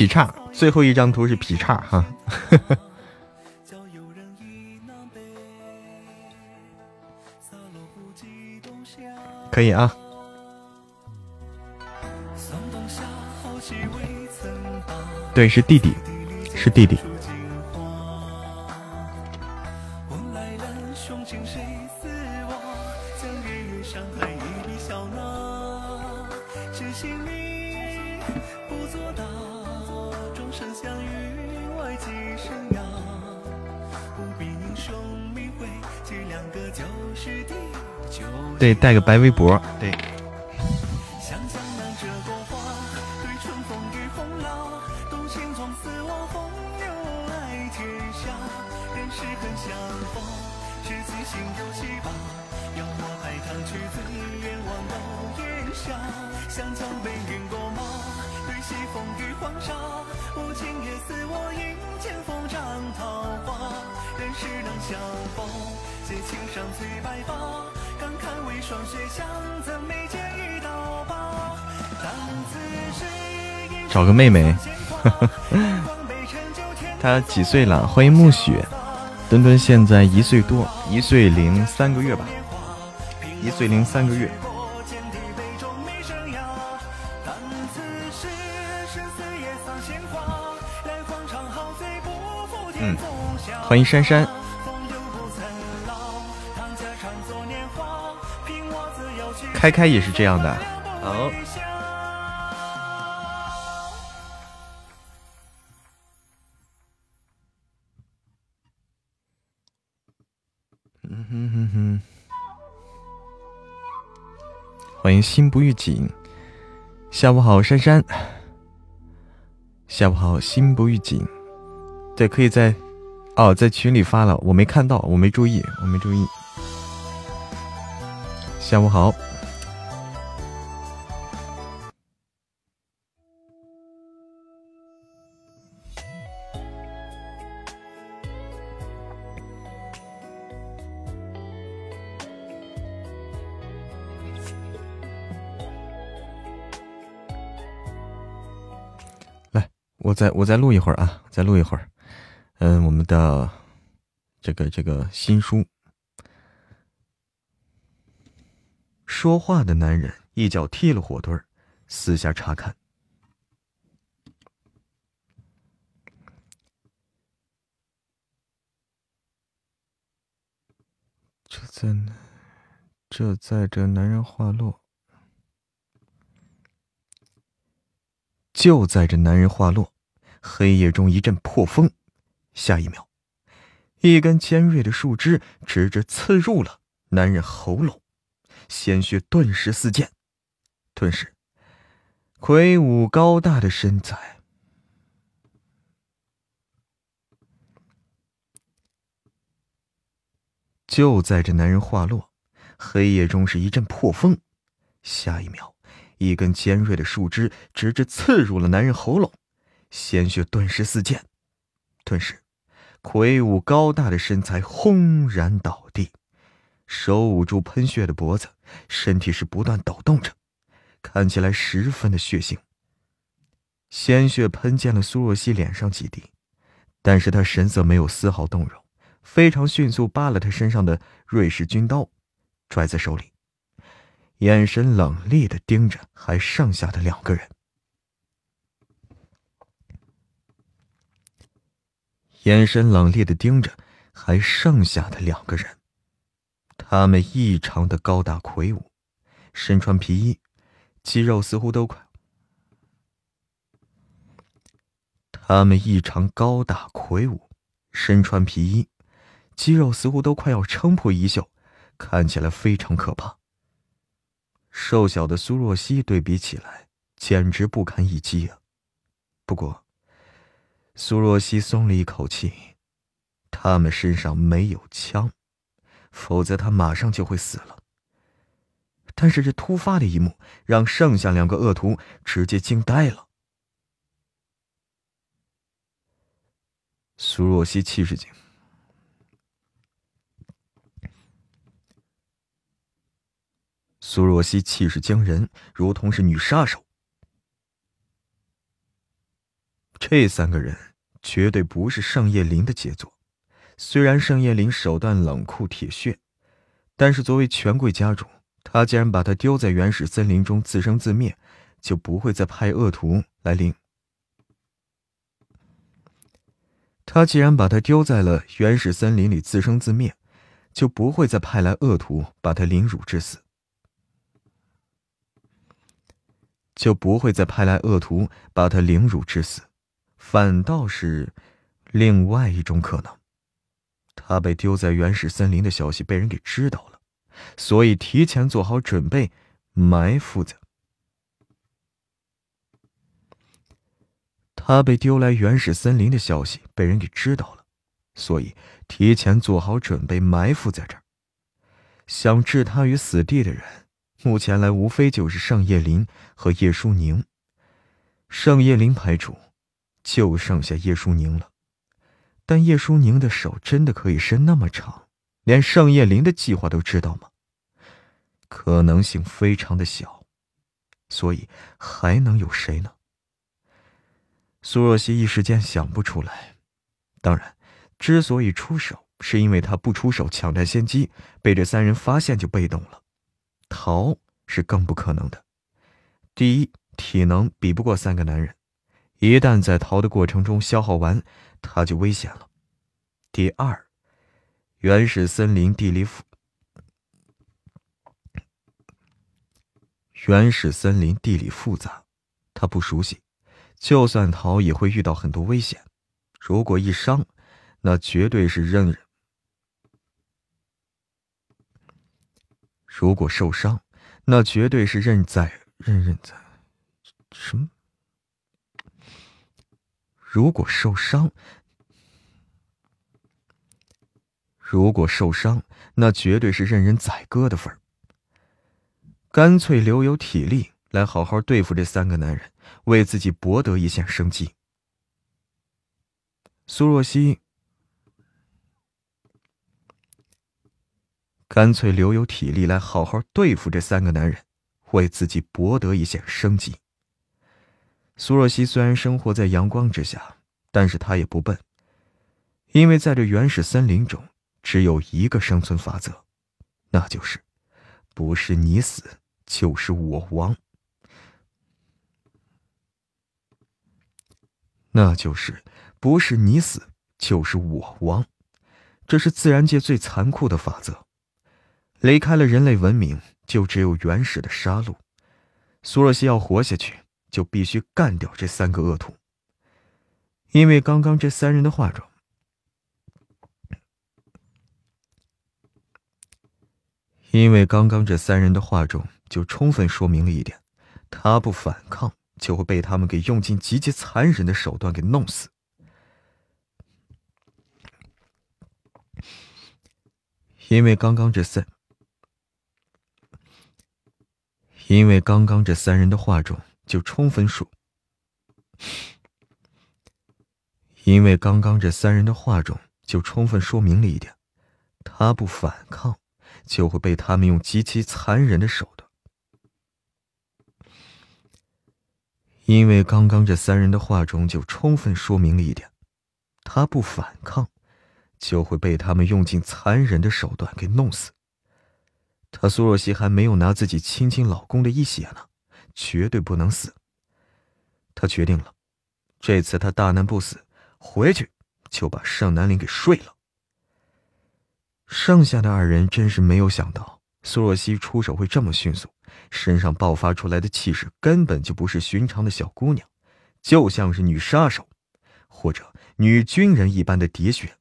劈叉，最后一张图是劈叉哈。可以啊。对，是弟弟，是弟弟。对，带个白围脖，对。个妹妹，她几岁了？欢迎暮雪，墩墩现在一岁多，一岁零三个月吧，一岁零三个月。嗯，欢迎珊珊。开开也是这样的。欢迎心不预警，下午好，珊珊。下午好，心不预警。对，可以在哦，在群里发了，我没看到，我没注意，我没注意。下午好。再我再录一会儿啊，再录一会儿。嗯，我们的这个这个新书，说话的男人一脚踢了火堆儿，私下查看。这在呢，这在这男人话落。就在这男人话落。黑夜中一阵破风，下一秒，一根尖锐的树枝直直刺入了男人喉咙，鲜血顿时四溅。顿时，魁梧高大的身材。就在这男人话落，黑夜中是一阵破风，下一秒，一根尖锐的树枝直直刺入了男人喉咙。鲜血顿时四溅，顿时，魁梧高大的身材轰然倒地，手捂住喷血的脖子，身体是不断抖动着，看起来十分的血腥。鲜血喷溅了苏若曦脸上几滴，但是她神色没有丝毫动容，非常迅速扒了他身上的瑞士军刀，拽在手里，眼神冷厉的盯着还剩下的两个人。眼神冷冽的盯着还剩下的两个人，他们异常的高大魁梧，身穿皮衣，肌肉似乎都快。他们异常高大魁梧，身穿皮衣，肌肉似乎都快要撑破衣袖，看起来非常可怕。瘦小的苏若曦对比起来，简直不堪一击啊！不过。苏若曦松了一口气，他们身上没有枪，否则他马上就会死了。但是这突发的一幕让剩下两个恶徒直接惊呆了。苏若曦气势惊，苏若曦气势惊人，如同是女杀手。这三个人绝对不是盛叶林的杰作。虽然盛叶林手段冷酷铁血，但是作为权贵家主，他既然把他丢在原始森林中自生自灭，就不会再派恶徒来领。他既然把他丢在了原始森林里自生自灭，就不会再派来恶徒把他凌辱致死。就不会再派来恶徒把他凌辱致死。反倒是另外一种可能，他被丢在原始森林的消息被人给知道了，所以提前做好准备，埋伏着。他被丢来原始森林的消息被人给知道了，所以提前做好准备，埋伏在这儿。想置他于死地的人，目前来无非就是盛叶林和叶舒宁。盛叶林排除。就剩下叶舒宁了，但叶舒宁的手真的可以伸那么长，连盛叶林的计划都知道吗？可能性非常的小，所以还能有谁呢？苏若曦一时间想不出来。当然，之所以出手，是因为他不出手抢占先机，被这三人发现就被动了。逃是更不可能的。第一，体能比不过三个男人，一旦在逃的过程中消耗完，他就危险了。第二，原始森林地理复，原始森林地理复杂，他不熟悉，就算逃也会遇到很多危险。如果一伤，那绝对是任人；如果受伤，那绝对是任在任任在什么？如果受伤，如果受伤，那绝对是任人宰割的份儿。干脆留有体力来好好对付这三个男人，为自己博得一线生机。苏若曦干脆留有体力来好好对付这三个男人，为自己博得一线生机。苏若曦虽然生活在阳光之下，但是她也不笨，因为在这原始森林中，只有一个生存法则，那就是不是你死就是我亡，那就是。不是你死，就是我亡，这是自然界最残酷的法则。离开了人类文明，就只有原始的杀戮。苏若曦要活下去，就必须干掉这三个恶徒。因为刚刚这三人的话中，因为刚刚这三人的话中，就充分说明了一点：他不反抗，就会被他们给用尽极其残忍的手段给弄死。因为刚刚这三，因为刚刚这三人的话中就充分说，因为刚刚这三人的话中就充分说明了一点：他不反抗，就会被他们用极其残忍的手段。因为刚刚这三人的话中就充分说明了一点：他不反抗。就会被他们用尽残忍的手段给弄死。他苏若曦还没有拿自己亲亲老公的一血呢，绝对不能死。他决定了，这次他大难不死，回去就把盛南林给睡了。剩下的二人真是没有想到苏若曦出手会这么迅速，身上爆发出来的气势根本就不是寻常的小姑娘，就像是女杀手，或者女军人一般的喋血。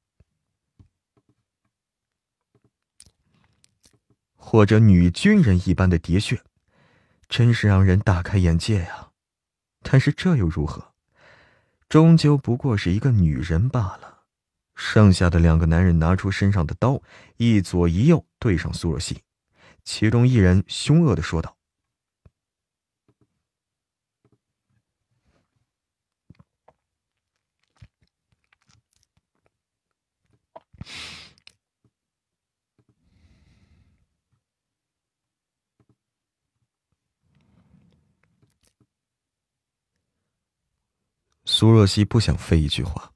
或者女军人一般的喋血，真是让人大开眼界呀！但是这又如何？终究不过是一个女人罢了。剩下的两个男人拿出身上的刀，一左一右对上苏若曦，其中一人凶恶的说道。苏若曦不想废一句话。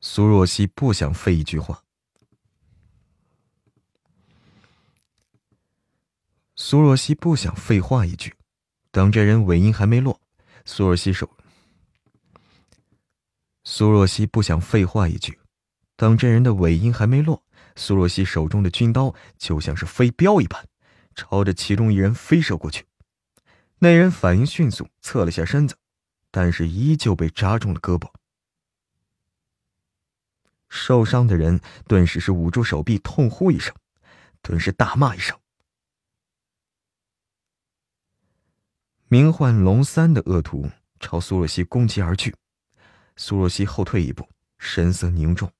苏若曦不想废一句话。苏若曦不想废话一句。等这人尾音还没落，苏若曦手。苏若曦不想废话一句。等这人的尾音还没落。苏若曦手中的军刀就像是飞镖一般，朝着其中一人飞射过去。那人反应迅速，侧了下身子，但是依旧被扎中了胳膊。受伤的人顿时是捂住手臂，痛呼一声，顿时大骂一声。名唤龙三的恶徒朝苏若曦攻击而去，苏若曦后退一步，神色凝重。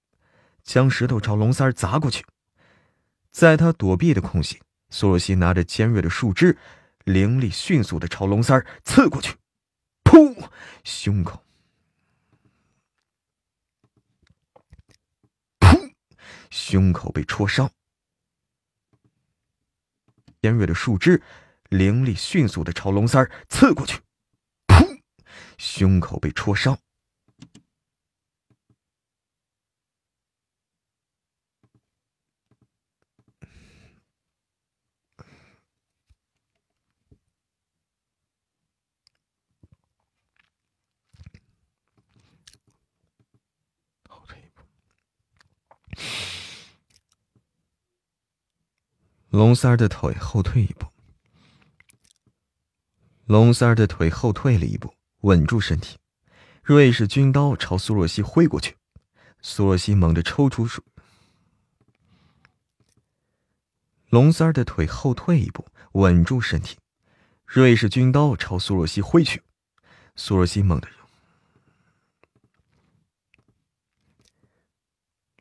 将石头朝龙三砸过去，在他躲避的空隙，苏若曦拿着尖锐的树枝灵力迅速的朝龙三刺过去，噗，胸口，噗，胸口被戳伤。尖锐的树枝，灵力迅速的朝龙三刺过去，噗，胸口被戳伤。龙三儿的腿后退一步，龙三儿的腿后退了一步，稳住身体。瑞士军刀朝苏若曦挥过去，苏若曦猛地抽出手。龙三儿的腿后退一步，稳住身体。瑞士军刀朝苏若曦挥去，苏若曦猛地。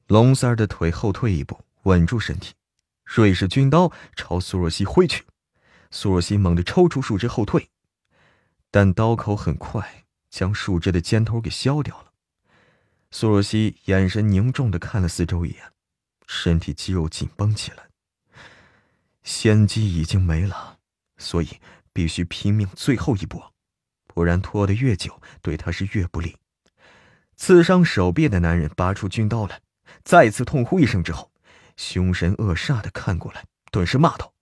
龙三儿的腿后退一步，稳住身体。瑞士军刀朝苏若曦挥去，苏若曦猛地抽出树枝后退，但刀口很快，将树枝的尖头给削掉了。苏若曦眼神凝重的看了四周一眼，身体肌肉紧绷起来。先机已经没了，所以必须拼命最后一搏，不然拖得越久，对他是越不利。刺伤手臂的男人拔出军刀来，再次痛呼一声之后。凶神恶煞的看过来，顿时骂道：“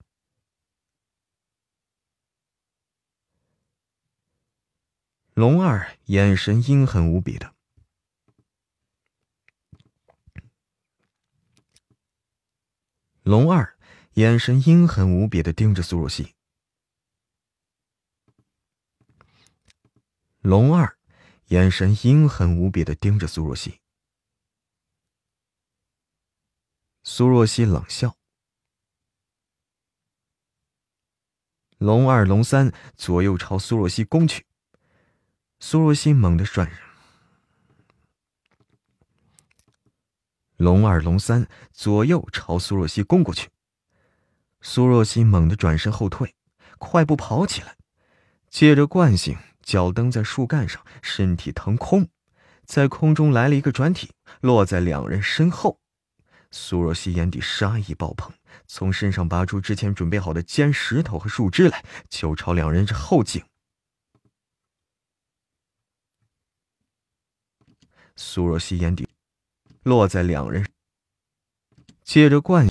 龙二眼神阴狠无比的。”龙二眼神阴狠无比的盯着苏若曦。龙二眼神阴狠无比的盯着苏若曦。苏若曦冷笑。龙二、龙三左右朝苏若曦攻去。苏若曦猛地转。龙二、龙三左右朝苏若曦攻过去。苏若曦猛地转身后退，快步跑起来，借着惯性，脚蹬在树干上，身体腾空，在空中来了一个转体，落在两人身后。苏若曦眼底杀意爆棚，从身上拔出之前准备好的尖石头和树枝来，就朝两人这后颈。苏若曦眼底落在两人，借着惯，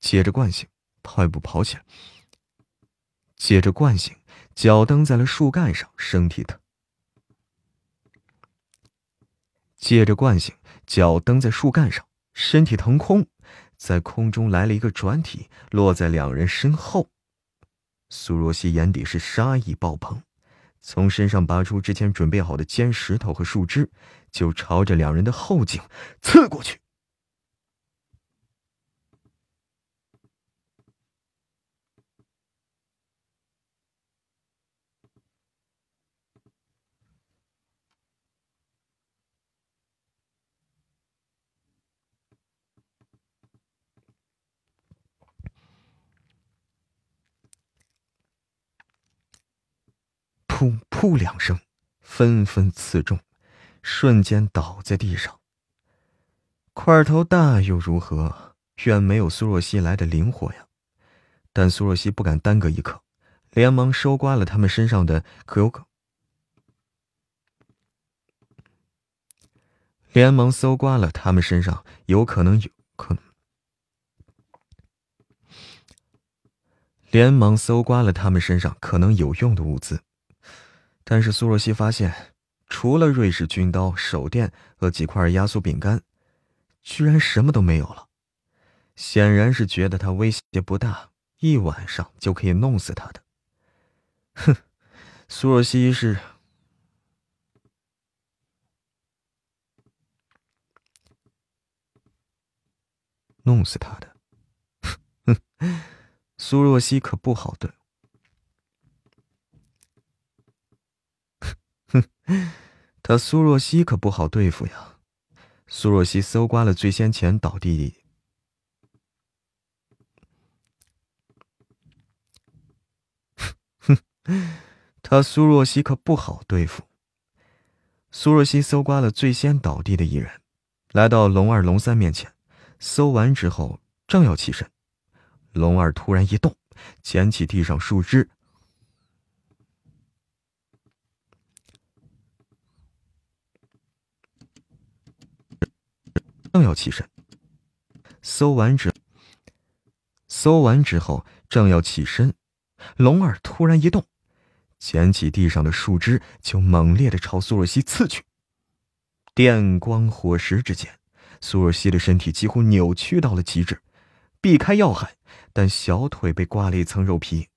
借着惯性，快步跑起来。借着惯性，脚蹬在了树干上，身体的。借着惯性，脚蹬在树干上。身体腾空，在空中来了一个转体，落在两人身后。苏若曦眼底是杀意爆棚，从身上拔出之前准备好的尖石头和树枝，就朝着两人的后颈刺过去。噗噗两声，纷纷刺中，瞬间倒在地上。块头大又如何？远没有苏若曦来的灵活呀。但苏若曦不敢耽搁一刻，连忙收刮了他们身上的可有可，连忙搜刮了他们身上有可能有可能，连忙搜刮了他们身上可能有用的物资。但是苏若曦发现，除了瑞士军刀、手电和几块压缩饼干，居然什么都没有了。显然是觉得他威胁不大，一晚上就可以弄死他的。哼，苏若曦是弄死他的。哼，苏若曦可不好对。付，他苏若曦可不好对付呀。苏若曦搜刮了最先前倒地，哼 他苏若曦可不好对付。苏若曦搜刮了最先倒地的一人，来到龙二、龙三面前，搜完之后正要起身，龙二突然一动，捡起地上树枝。正要起身，搜完之，搜完之后正要起身，龙儿突然一动，捡起地上的树枝就猛烈的朝苏若曦刺去。电光火石之间，苏若曦的身体几乎扭曲到了极致，避开要害，但小腿被刮了一层肉皮。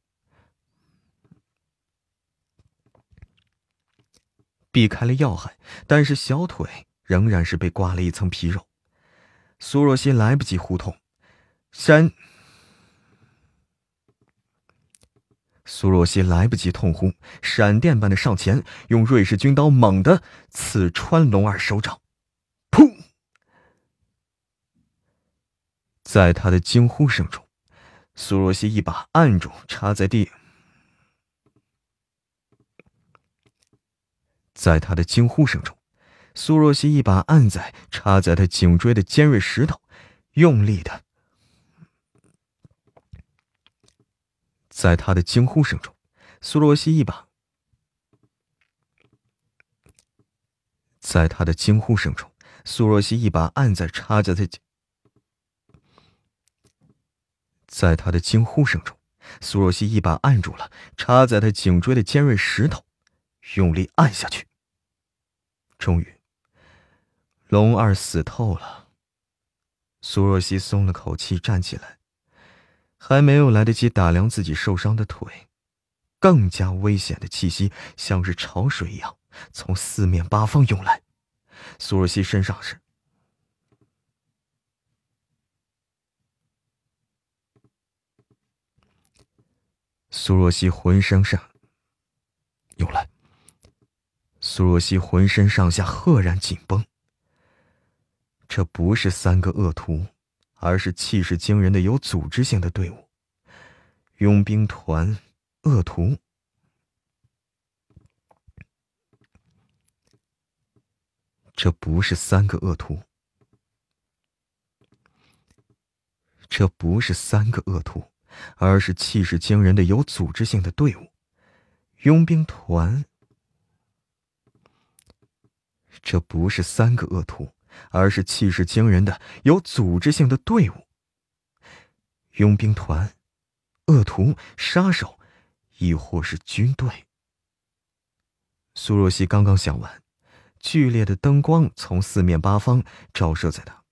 避开了要害，但是小腿仍然是被刮了一层皮肉。苏若曦来不及呼痛，闪。苏若曦来不及痛呼，闪电般的上前，用瑞士军刀猛地刺穿龙二手掌，噗！在他的惊呼声中，苏若曦一把按住插在地，在他的惊呼声中。苏若曦一把按在插在他颈椎的尖锐石头，用力的。在他的惊呼声中，苏若曦一把，在他的惊呼声中，苏若曦一把按在插在他，在他的惊呼声中，苏若曦一把按住了插在他颈椎的尖锐石头，用力按下去。终于。龙二死透了。苏若曦松了口气，站起来，还没有来得及打量自己受伤的腿，更加危险的气息像是潮水一样从四面八方涌来。苏若曦身上是……苏若曦浑身上涌来。苏若曦浑身上下赫然紧绷。这不是三个恶徒，而是气势惊人的有组织性的队伍——佣兵团恶徒。这不是三个恶徒，这不是三个恶徒，而是气势惊人的有组织性的队伍——佣兵团。这不是三个恶徒。而是气势惊人的、有组织性的队伍。佣兵团、恶徒、杀手，亦或是军队。苏若曦刚刚想完，剧烈的灯光从四面八方照射在他。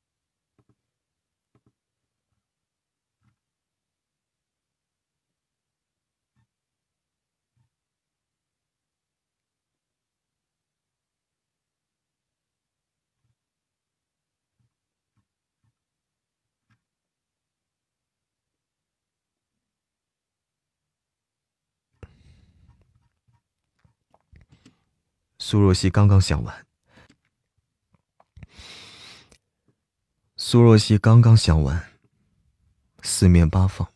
苏若曦刚刚想完，苏若曦刚刚想完，四面八方，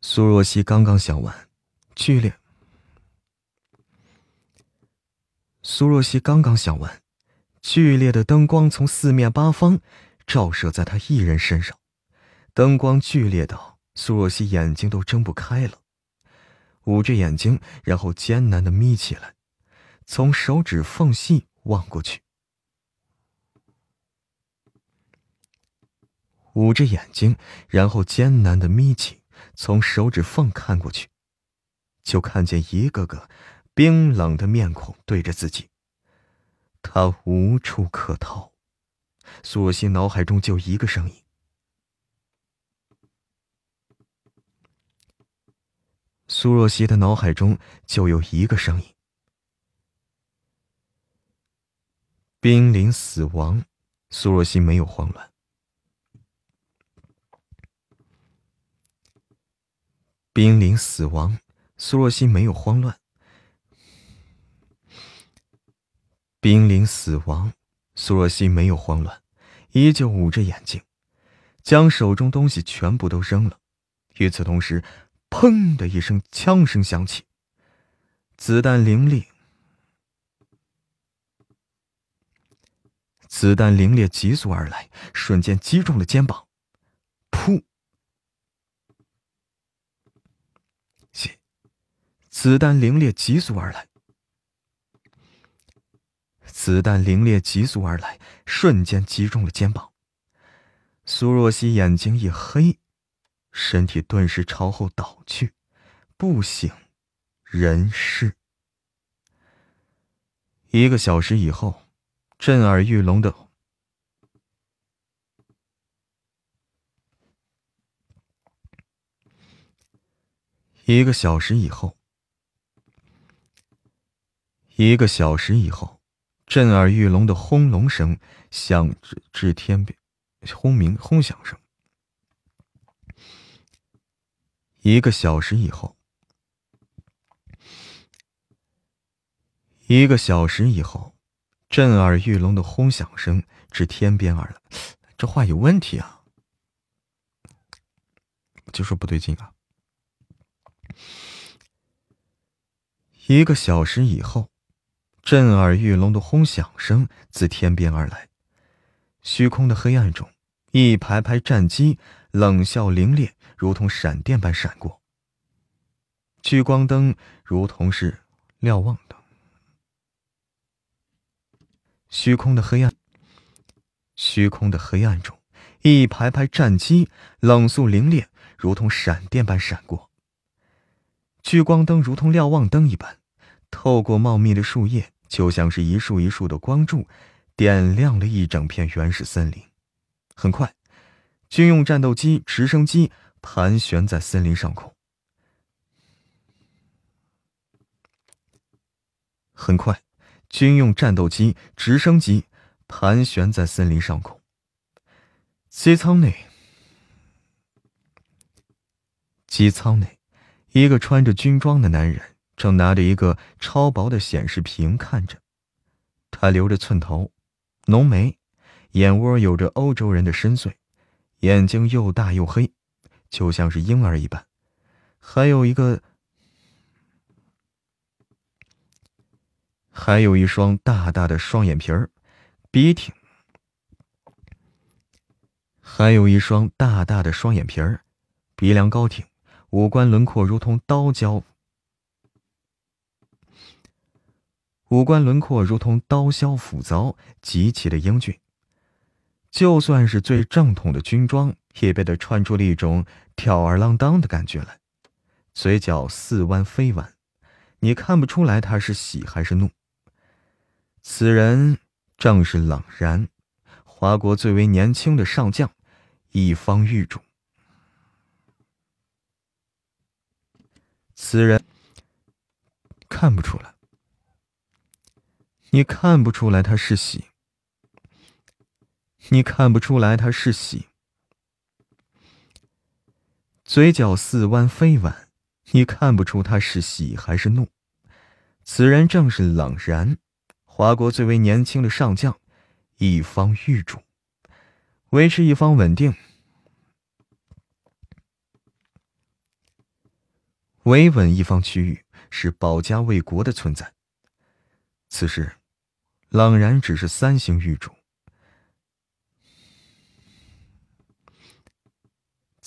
苏若曦刚刚想完，剧烈。苏若曦刚刚想完，剧烈的灯光从四面八方照射在她一人身上，灯光剧烈到苏若曦眼睛都睁不开了。捂着眼睛，然后艰难的眯起来，从手指缝隙望过去。捂着眼睛，然后艰难的眯起，从手指缝看过去，就看见一个个冰冷的面孔对着自己。他无处可逃，索性脑海中就一个声音。苏若曦的脑海中就有一个声音：“濒临死亡。”苏若曦没有慌乱。濒临死亡，苏若曦没有慌乱。濒临死亡，苏若曦没有慌乱，依旧捂着眼睛，将手中东西全部都扔了，与此同时，砰的一声枪声响起，子弹凌厉，子弹凌冽急速而来，瞬间击中了肩膀，噗！谢，子弹凌冽急速而来，子弹凌冽急速而来，瞬间击中了肩膀。苏若曦眼睛一黑。身体顿时朝后倒去，不省人事。一个小时以后，震耳欲聋的。一个小时以后，一个小时以后，震耳欲聋的轰隆声响至至天边，轰鸣轰响声。一个小时以后，一个小时以后，震耳欲聋的轰响声至天边而来。这话有问题啊！就说不对劲啊！一个小时以后，震耳欲聋的轰响声自天边而来，虚空的黑暗中，一排排战机冷笑凌冽。如同闪电般闪过，聚光灯如同是瞭望灯。虚空的黑暗，虚空的黑暗中，一排排战机冷肃凌冽，如同闪电般闪过。聚光灯如同瞭望灯一般，透过茂密的树叶，就像是一束一束的光柱，点亮了一整片原始森林。很快，军用战斗机、直升机。盘旋在森林上空。很快，军用战斗机、直升机盘旋在森林上空。机舱内，机舱内，一个穿着军装的男人正拿着一个超薄的显示屏看着。他留着寸头，浓眉，眼窝有着欧洲人的深邃，眼睛又大又黑。就像是婴儿一般，还有一个，还有一双大大的双眼皮儿，鼻挺，还有一双大大的双眼皮儿，鼻梁高挺，五官轮廓如同刀削，五官轮廓如同刀削斧凿，极其的英俊。就算是最正统的军装。也被他穿出了一种吊儿郎当的感觉来，嘴角似弯非弯，你看不出来他是喜还是怒。此人正是冷然，华国最为年轻的上将，一方御主。此人看不出来，你看不出来他是喜，你看不出来他是喜。嘴角似弯非弯，你看不出他是喜还是怒。此人正是冷然，华国最为年轻的上将，一方御主，维持一方稳定、维稳一方区域，是保家卫国的存在。此时，冷然只是三星御主。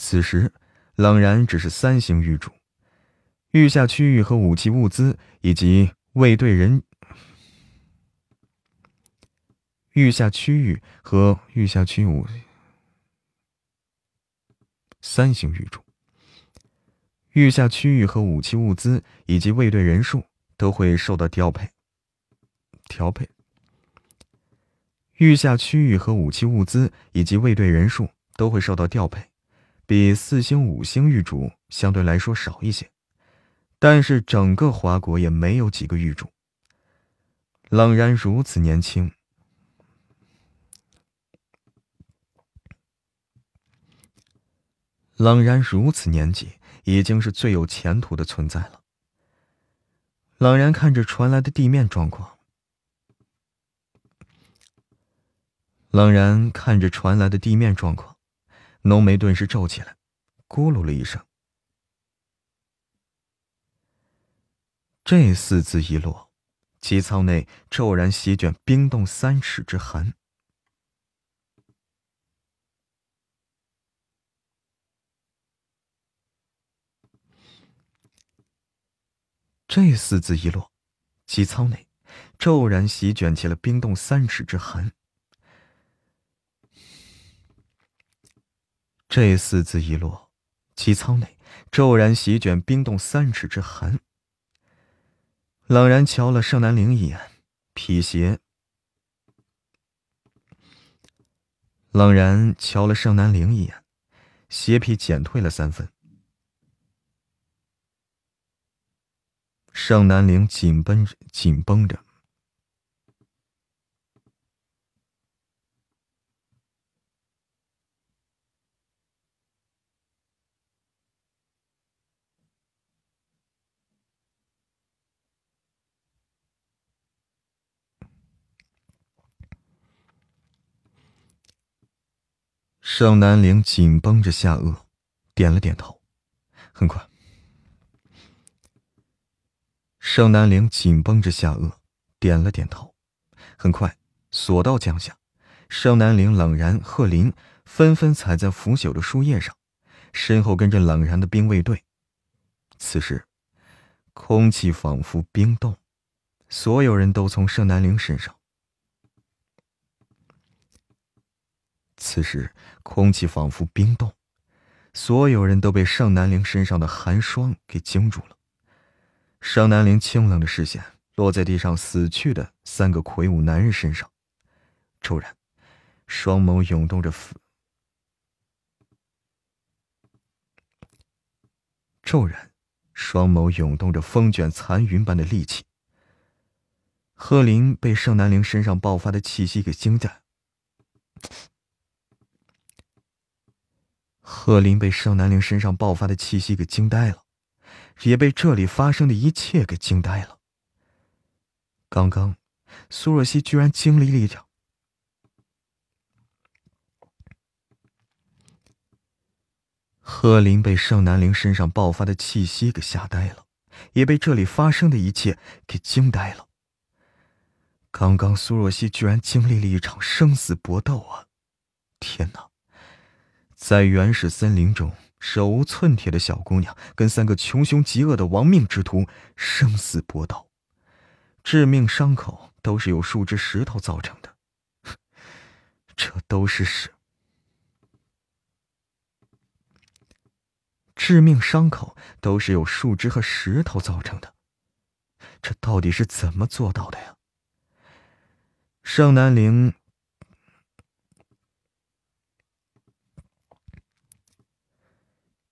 此时。冷然只是三星御主，御下区域和武器物资以及卫队人，御下区域和御下区武三星御主，御下区域和武器物资以及卫队人数都会受到调配。调配。御下区域和武器物资以及卫队人数都会受到调配。比四星、五星玉主相对来说少一些，但是整个华国也没有几个玉主。冷然如此年轻，冷然如此年纪，已经是最有前途的存在了。冷然看着传来的地面状况，冷然看着传来的地面状况。浓眉顿时皱起来咕噜了一声。这四字一落机舱内骤然席卷冰冻三尺之寒。这四字一落机舱内骤然席卷起了冰冻三尺之寒。这四字一落，机舱内骤然席卷冰冻三尺之寒。冷然瞧了盛南陵一眼，皮鞋。冷然瞧了盛南陵一眼，鞋皮减退了三分。盛南陵紧绷紧绷着。盛南陵紧绷着下颚，点了点头。很快，盛南陵紧绷着下颚，点了点头。很快，索道降下，盛南陵、冷然、贺林纷纷踩在腐朽的树叶上，身后跟着冷然的兵卫队。此时，空气仿佛冰冻，所有人都从盛南陵身上。此时，空气仿佛冰冻，所有人都被盛南陵身上的寒霜给惊住了。盛南陵清冷的视线落在地上死去的三个魁梧男人身上，骤然，双眸涌动着骤然，双眸涌动着风卷残云般的戾气。贺林被盛南陵身上爆发的气息给惊呆。贺林被盛南陵身上爆发的气息给惊呆了，也被这里发生的一切给惊呆了。刚刚，苏若曦居然经历了一场。贺林被盛南陵身上爆发的气息给吓呆了，也被这里发生的一切给惊呆了。刚刚，苏若曦居然经历了一场生死搏斗啊！天哪！在原始森林中，手无寸铁的小姑娘跟三个穷凶极恶的亡命之徒生死搏斗，致命伤口都是由树枝石头造成的。这都是什？致命伤口都是由树枝和石头造成的，这到底是怎么做到的呀？盛南陵。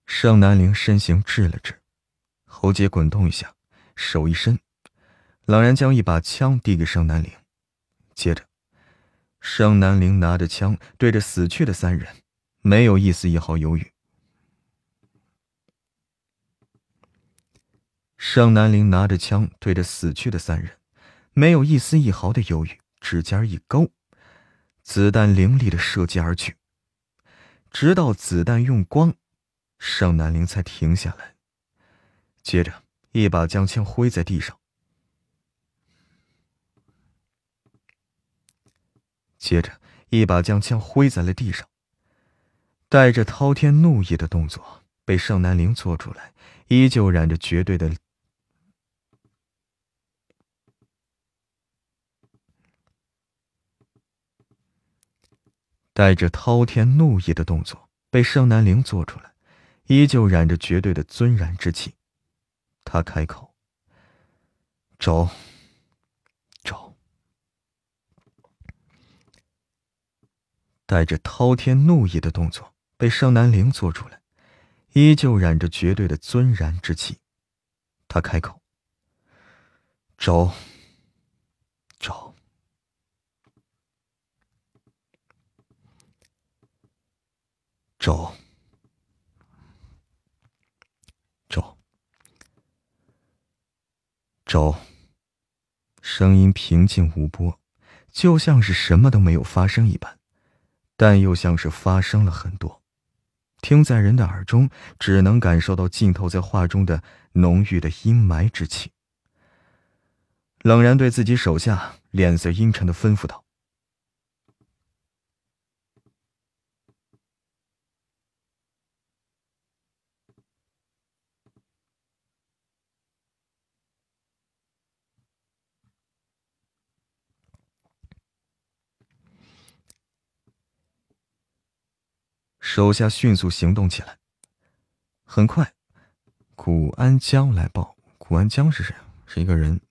盛南陵身形滞了滞，喉结滚动一下，手一伸，冷然将一把枪递给盛南陵。接着，盛南陵拿着枪对着死去的三人，没有一丝一毫犹豫。盛南陵拿着枪对着死去的三人，没有一丝一毫的犹豫，指尖一勾，子弹凌厉的射击而去，直到子弹用光。盛南陵才停下来，接着一把将枪挥在地上，接着一把将枪挥在了地上。带着滔天怒意的动作被盛南陵做出来，依旧染着绝对的，带着滔天怒意的动作被盛南陵做出来。依旧染着绝对的尊然之气，他开口：“走，走。”带着滔天怒意的动作被盛南陵做出来，依旧染着绝对的尊然之气，他开口：“走，走，走。”周，声音平静无波，就像是什么都没有发生一般，但又像是发生了很多。听在人的耳中，只能感受到浸透在话中的浓郁的阴霾之气。冷然对自己手下脸色阴沉的吩咐道。手下迅速行动起来。很快，古安江来报。古安江是谁？是一个人。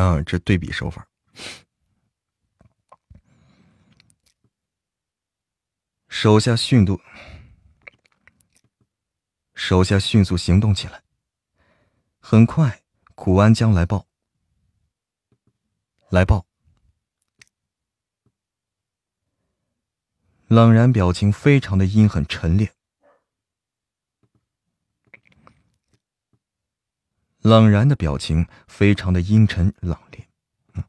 啊，这对比手法。手下迅速，手下迅速行动起来。很快，古安江来报，来报。冷然表情非常的阴狠沉烈。冷然的表情非常的阴沉冷冽，嗯，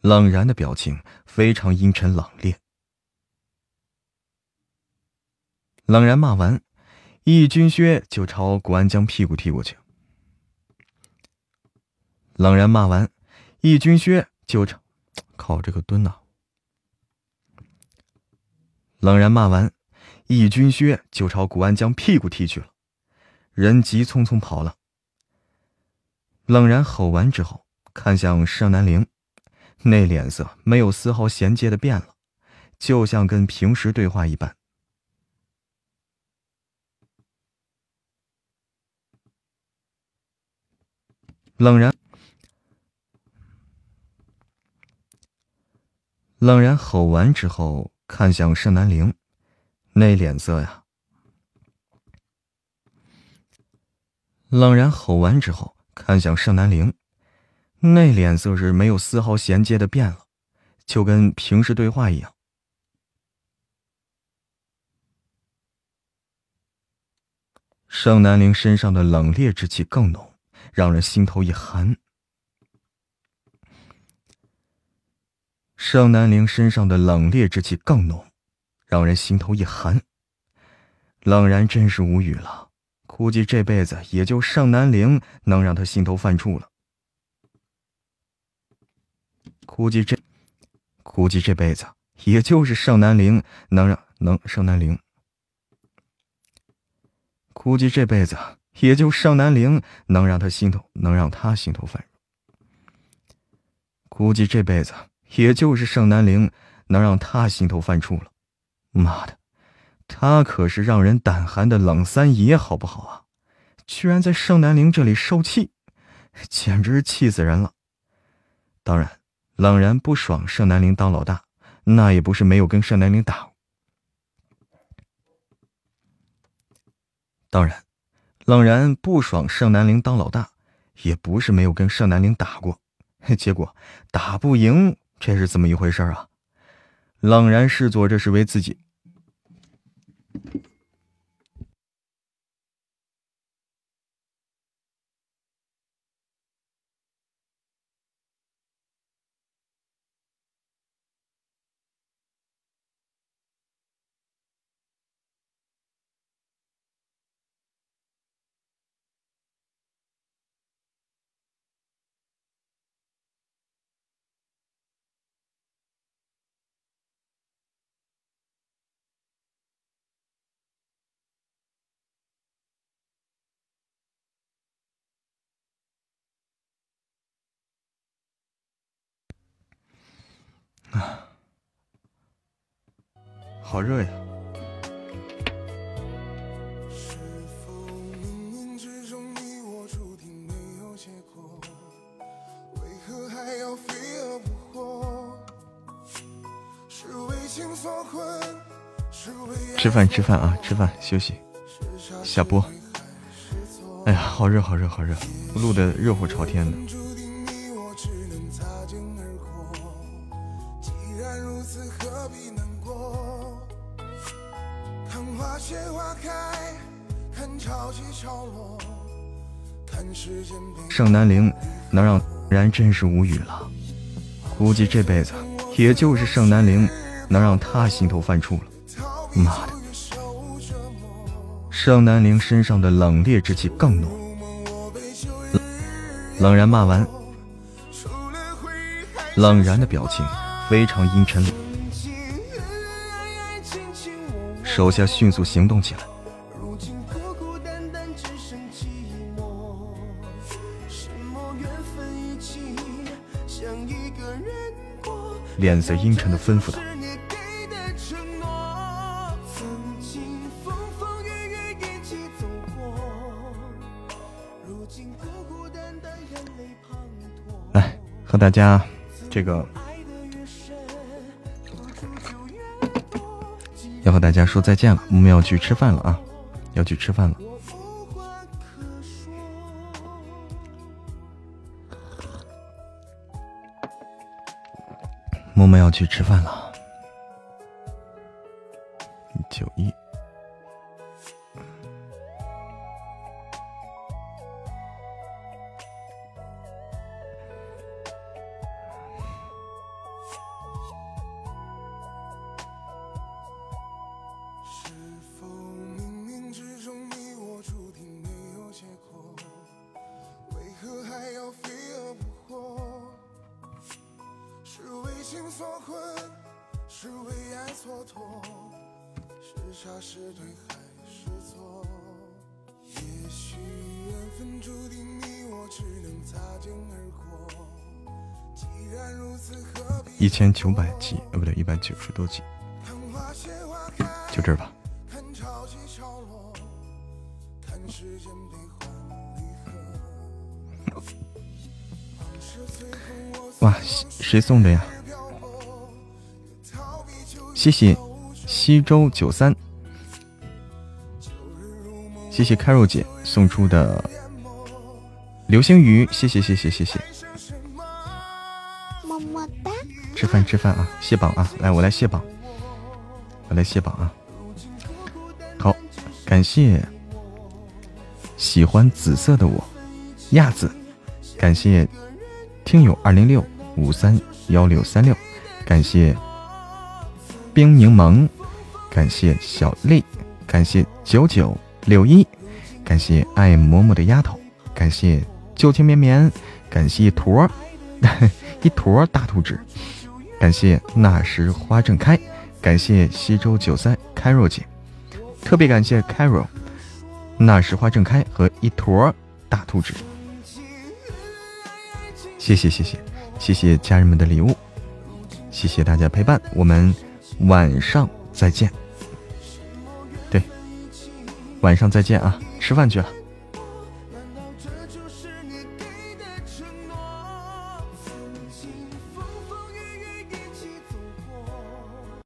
冷然的表情非常阴沉冷冽。冷然骂完，易军靴就朝古安江屁股踢过去。冷然骂完，易军靴就朝靠这个蹲呐。冷然骂完，易军靴就朝古安江屁股踢去了。人急匆匆跑了。冷然吼完之后，看向盛南陵，那脸色没有丝毫衔接的变了，就像跟平时对话一般。冷然，冷然吼完之后，看向盛南陵，那脸色呀。冷然吼完之后，看向盛南陵，那脸色是没有丝毫衔接的变了，就跟平时对话一样。盛南陵身上的冷冽之气更浓，让人心头一寒。盛南陵身上的冷冽之气更浓，让人心头一寒。冷然真是无语了。估计这辈子也就盛南陵能让他心头犯怵了。估计这，估计这辈子也就是盛南陵能让能盛南陵。估计这辈子也就盛南陵能让他心头能让他心头犯估计这辈子也就是盛南陵能让他心头犯怵了。妈的！他可是让人胆寒的冷三爷，好不好啊？居然在盛南陵这里受气，简直是气死人了。当然，冷然不爽盛南陵当老大，那也不是没有跟盛南陵打。当然，冷然不爽盛南陵当老大，也不是没有跟盛南陵打过，结果打不赢，这是怎么一回事啊？冷然视作这是为自己。Thank you. 啊。好热呀。吃饭吃饭啊，吃饭休息，下播。哎呀，好热好热好热，录的热火朝天的。盛南陵能让然真是无语了，估计这辈子也就是盛南陵能让他心头犯怵了。妈的，盛南陵身上的冷冽之气更浓。冷然骂完，冷然的表情非常阴沉，手下迅速行动起来。脸色阴沉的吩咐道：“来和大家这个，要和大家说再见了，我们要去吃饭了啊，要去吃饭了。”我们要去吃饭了，千九百集，呃，不对，一百九十多集，就这儿吧。哇，谁送的呀？谢谢西周九三，谢谢 Carol 姐送出的流星雨，谢谢谢谢谢谢。吃饭吃饭啊，卸榜啊！来，我来卸榜，我来卸榜啊！好，感谢喜欢紫色的我亚子，感谢听友二零六五三幺六三六，感谢。冰柠檬，感谢小丽，感谢九九六一，感谢爱嬷嬷的丫头，感谢旧情绵绵，感谢一坨 一坨大图纸，感谢那时花正开，感谢西周九三 Carol 姐，特别感谢 Carol，那时花正开和一坨大图纸，谢谢谢谢谢谢家人们的礼物，谢谢大家陪伴我们。晚上再见，对，晚上再见啊！吃饭去了。